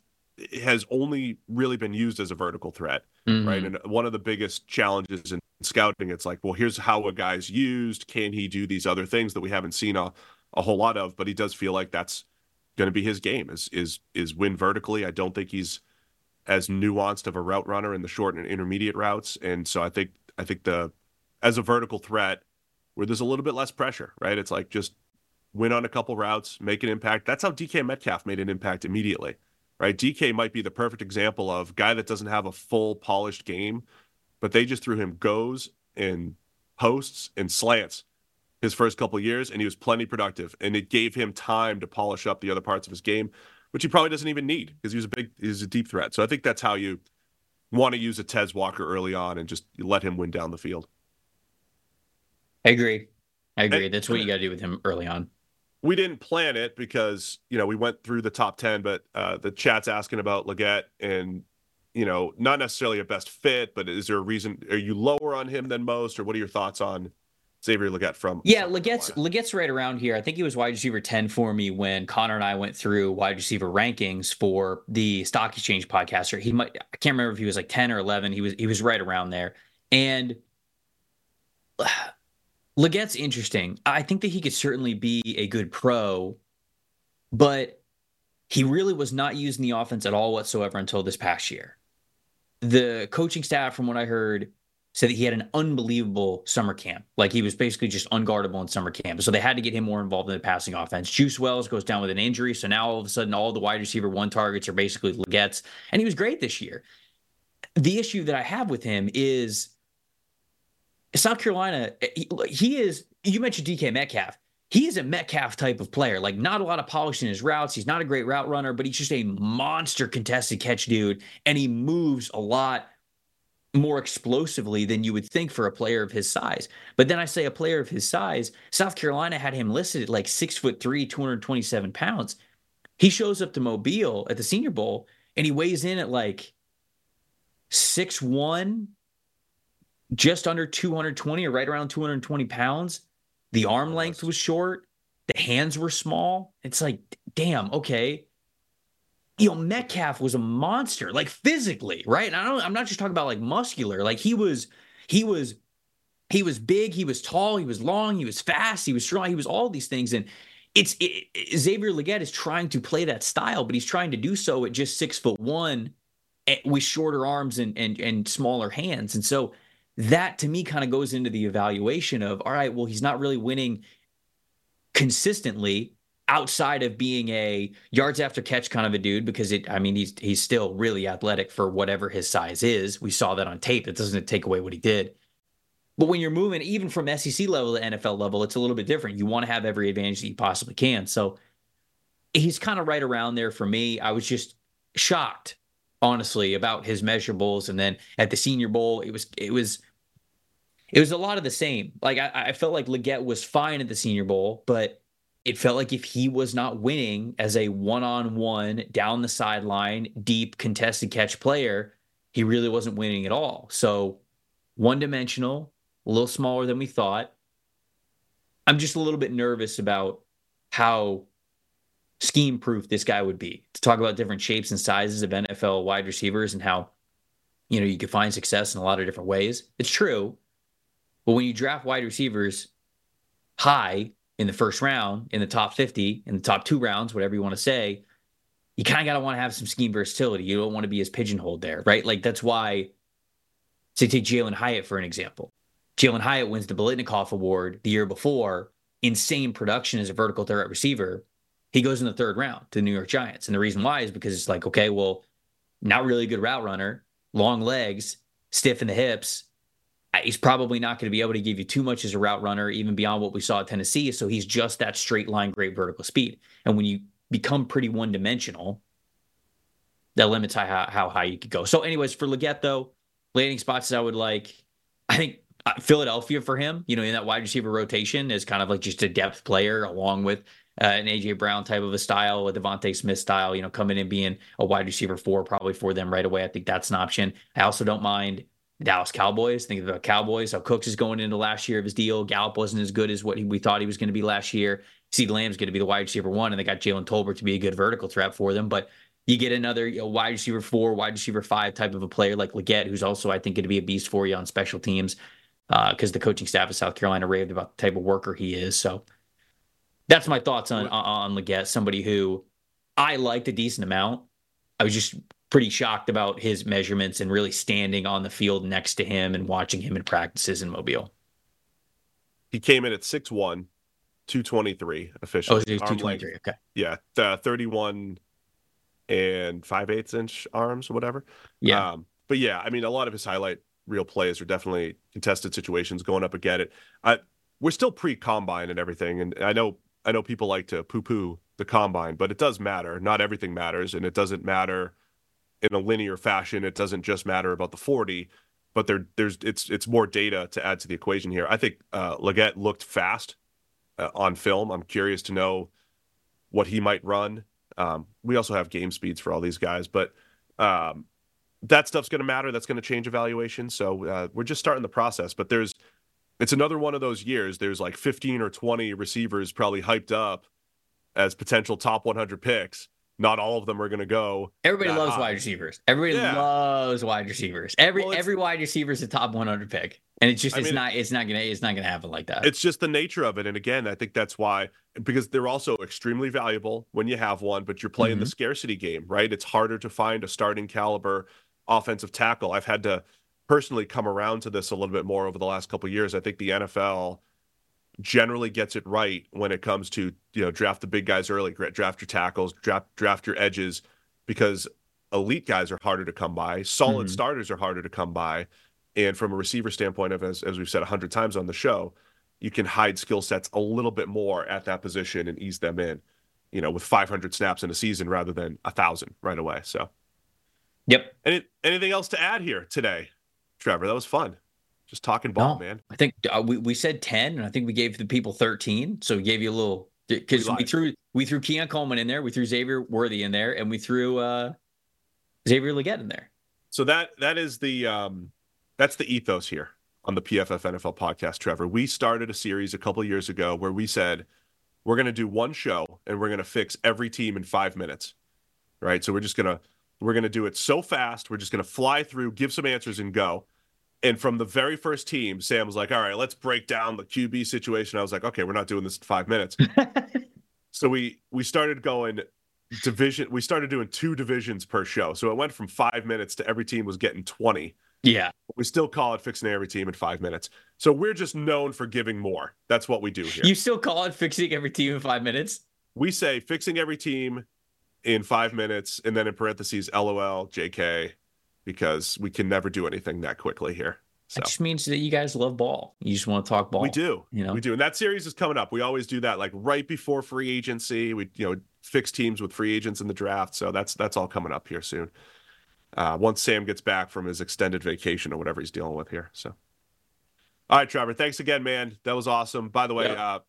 has only really been used as a vertical threat, mm-hmm. right? And one of the biggest challenges in scouting, it's like, well, here's how a guy's used. Can he do these other things that we haven't seen a, a whole lot of? But he does feel like that's going to be his game is is is win vertically. I don't think he's as nuanced of a route runner in the short and intermediate routes, and so I think I think the as a vertical threat where there's a little bit less pressure, right? It's like just win on a couple routes, make an impact. That's how DK Metcalf made an impact immediately, right? DK might be the perfect example of guy that doesn't have a full polished game, but they just threw him goes and posts and slants his first couple years, and he was plenty productive, and it gave him time to polish up the other parts of his game, which he probably doesn't even need because he was a big, he's a deep threat. So I think that's how you want to use a Tez Walker early on and just let him win down the field. I agree. I agree. And, That's what you got to do with him early on we didn't plan it because you know we went through the top 10 but uh, the chat's asking about Legette and you know not necessarily a best fit but is there a reason are you lower on him than most or what are your thoughts on Xavier Legette from yeah Legette's Legette's right around here. I think he was wide receiver 10 for me when Connor and I went through wide receiver rankings for the stock exchange podcast or he might I can't remember if he was like 10 or 11 he was he was right around there. And Legette's interesting. I think that he could certainly be a good pro, but he really was not using the offense at all whatsoever until this past year. The coaching staff, from what I heard, said that he had an unbelievable summer camp. Like he was basically just unguardable in summer camp. So they had to get him more involved in the passing offense. Juice Wells goes down with an injury. So now all of a sudden, all the wide receiver one targets are basically Legette's. And he was great this year. The issue that I have with him is South Carolina, eh, he, he is, you mentioned DK Metcalf. He is a Metcalf type of player, like not a lot of polish in his routes. He's not a great route runner, but he's just a monster contested catch dude. And he moves a lot more explosively than you would think for a player of his size. But then I say a player of his size, South Carolina had him listed at like six foot three, 227 pounds. He shows up to Mobile at the Senior Bowl and he weighs in at like six one, just under 220 or right around 220 pounds. The arm length was short. The hands were small. It's like, damn, okay. You know, Metcalf was a monster, like physically, right? And I don't, I'm not just talking about like muscular. Like he was, he was, he was big, he was tall, he was long, he was fast, he was strong, he was all these things. And it's it, it, Xavier Legette is trying to play that style, but he's trying to do so at just six foot one eh, with shorter arms and and and smaller hands. And so that to me kind of goes into the evaluation of all right, well, he's not really winning consistently outside of being a yards after catch kind of a dude because it I mean he's he's still really athletic for whatever his size is. We saw that on tape. It doesn't take away what he did. But when you're moving even from SEC level to NFL level, it's a little bit different. You want to have every advantage that you possibly can. So he's kind of right around there for me. I was just shocked, honestly, about his measurables. And then at the Senior Bowl, it was it was it was a lot of the same. Like I, I felt like Legette was fine at the Senior Bowl, but it felt like if he was not winning as a one-on-one down the sideline, deep contested catch player, he really wasn't winning at all. So one-dimensional, a little smaller than we thought. I'm just a little bit nervous about how scheme proof this guy would be to talk about different shapes and sizes of NFL wide receivers and how you know you can find success in a lot of different ways. It's true. But when you draft wide receivers high in the first round, in the top 50, in the top two rounds, whatever you want to say, you kind of got to want to have some scheme versatility. You don't want to be as pigeonholed there, right? Like that's why, say, take Jalin Hyatt for an example. Jalin Hyatt wins the Biletnikoff Award the year before. Insane production as a vertical threat receiver. He goes in the third round to the New York Giants. And the reason why is because it's like, okay, well, not really a good route runner, long legs, stiff in the hips. He's probably not going to be able to give you too much as a route runner, even beyond what we saw at Tennessee. So he's just that straight line, great vertical speed. And when you become pretty one dimensional, that limits how, how high you could go. So, anyways, for Legette, though, landing spots that I would like, I think uh, Philadelphia for him, you know, in that wide receiver rotation is kind of like just a depth player along with uh, an AJ Brown type of a style, a DeVonta Smith style, you know, coming in being a wide receiver four probably for them right away. I think that's an option. I also don't mind Dallas Cowboys. Think about Cowboys. How Cooks is going into last year of his deal. Gallup wasn't as good as what we thought he was going to be last year. CeeDee Lamb's going to be the wide receiver one, and they got Jalen Tolbert to be a good vertical threat for them. But you get another you know, wide receiver four, wide receiver five type of a player like Legette, who's also, I think, going to be a beast for you on special teams because uh, the coaching staff of South Carolina raved about the type of worker he is. So that's my thoughts on on Legette, somebody who I liked a decent amount. I was just pretty shocked about his measurements and really standing on the field next to him and watching him in practices in Mobile. He came in at 6'1, 223 officially. Oh, 223. Okay. Yeah. Uh, 31 and 5 eighths inch arms or whatever. Yeah. Um, but yeah, I mean, a lot of his highlight reel plays are definitely contested situations going up against it. I, we're still pre combine and everything, and I know I know people like to poo poo the combine, but it does matter. Not everything matters, and it doesn't matter in a linear fashion. It doesn't just matter about the forty, but there there's it's it's more data to add to the equation here. I think uh, Legette looked fast uh, on film. I'm curious to know what he might run. Um, we also have game speeds for all these guys, but um, that stuff's going to matter. That's going to change evaluation. So uh, we're just starting the process. But there's, it's another one of those years. There's like 15 or 20 receivers probably hyped up as potential top 100 picks. Not all of them are going to go. Everybody loves high. wide receivers. Everybody Yeah. loves wide receivers. Every Well, every wide receiver is a top 100 pick, and it's just I it's mean- not it's not gonna it's not gonna happen like that. It's just the nature of it. And again, I think that's why, because they're also extremely valuable when you have one, but you're playing the mm-hmm. scarcity game, right? It's harder to find a starting caliber offensive tackle. I've had to personally come around to this a little bit more over the last couple of years. I think the NFL generally gets it right when it comes to you know draft the big guys early, draft your tackles, draft draft your edges, because elite guys are harder to come by. Solid Mhm. starters are harder to come by, and from a receiver standpoint, of as as we've said a hundred times on the show, you can hide skill sets a little bit more at that position and ease them in. You know, with 500 snaps in a season rather than a thousand right away. So, yep. any anything else to add here today, Trevor? That was fun. Just talking ball, No. man. I think uh, we, we said 10, and I think we gave the people 13. So we gave you a little because We we, threw we threw Keon Coleman in there, we threw Xavier Worthy in there, and we threw uh, Xavier Legette in there. So that that is the um that's the ethos here on the PFF NFL podcast, Trevor. We started a series a couple years ago where we said we're going to do one show and we're going to fix every team in five minutes. Right. So we're just going to we're going to do it so fast. We're just going to fly through, give some answers, and go. And from the very first team, Sam was like, "All right, let's break down the QB situation." I was like, "Okay, we're not doing this in five minutes." so we we started going division. We started doing two divisions per show. So it went from five minutes to every team was getting twenty. Yeah. We still call it fixing every team in five minutes. So we're just known for giving more. That's what we do here. You still call it fixing every team in five minutes? We say fixing every team in five minutes, and then in parentheses, LOL, JK, because we can never do anything that quickly here. So. That just means that you guys love ball. You just want to talk ball. We do. You know? We do. And that series is coming up. We always do that like right before free agency. We, you know, fix teams with free agents in the draft. So that's that's all coming up here soon. Uh, once Sam gets back from his extended vacation or whatever he's dealing with here. So all right, Trevor. Thanks again, man. That was awesome. By the way, Yeah. uh,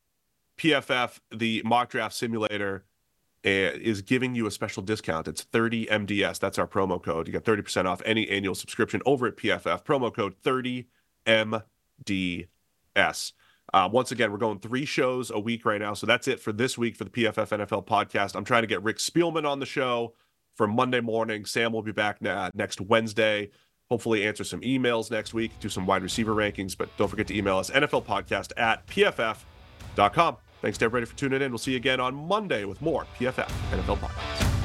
PFF, the mock draft simulator, is giving you a special discount. It's 30 MDS. That's our promo code. You get 30% off any annual subscription over at PFF. Promo code 30 MDS. Uh, once again, we're going three shows a week right now. So that's it for this week for the PFF NFL podcast. I'm trying to get Rick Spielman on the show for Monday morning. Sam will be back na- next Wednesday. Hopefully, answer some emails next week, do some wide receiver rankings. But don't forget to email us NFL podcast at pff.com. Thanks to everybody for tuning in. We'll see you again on Monday with more PFF NFL podcast.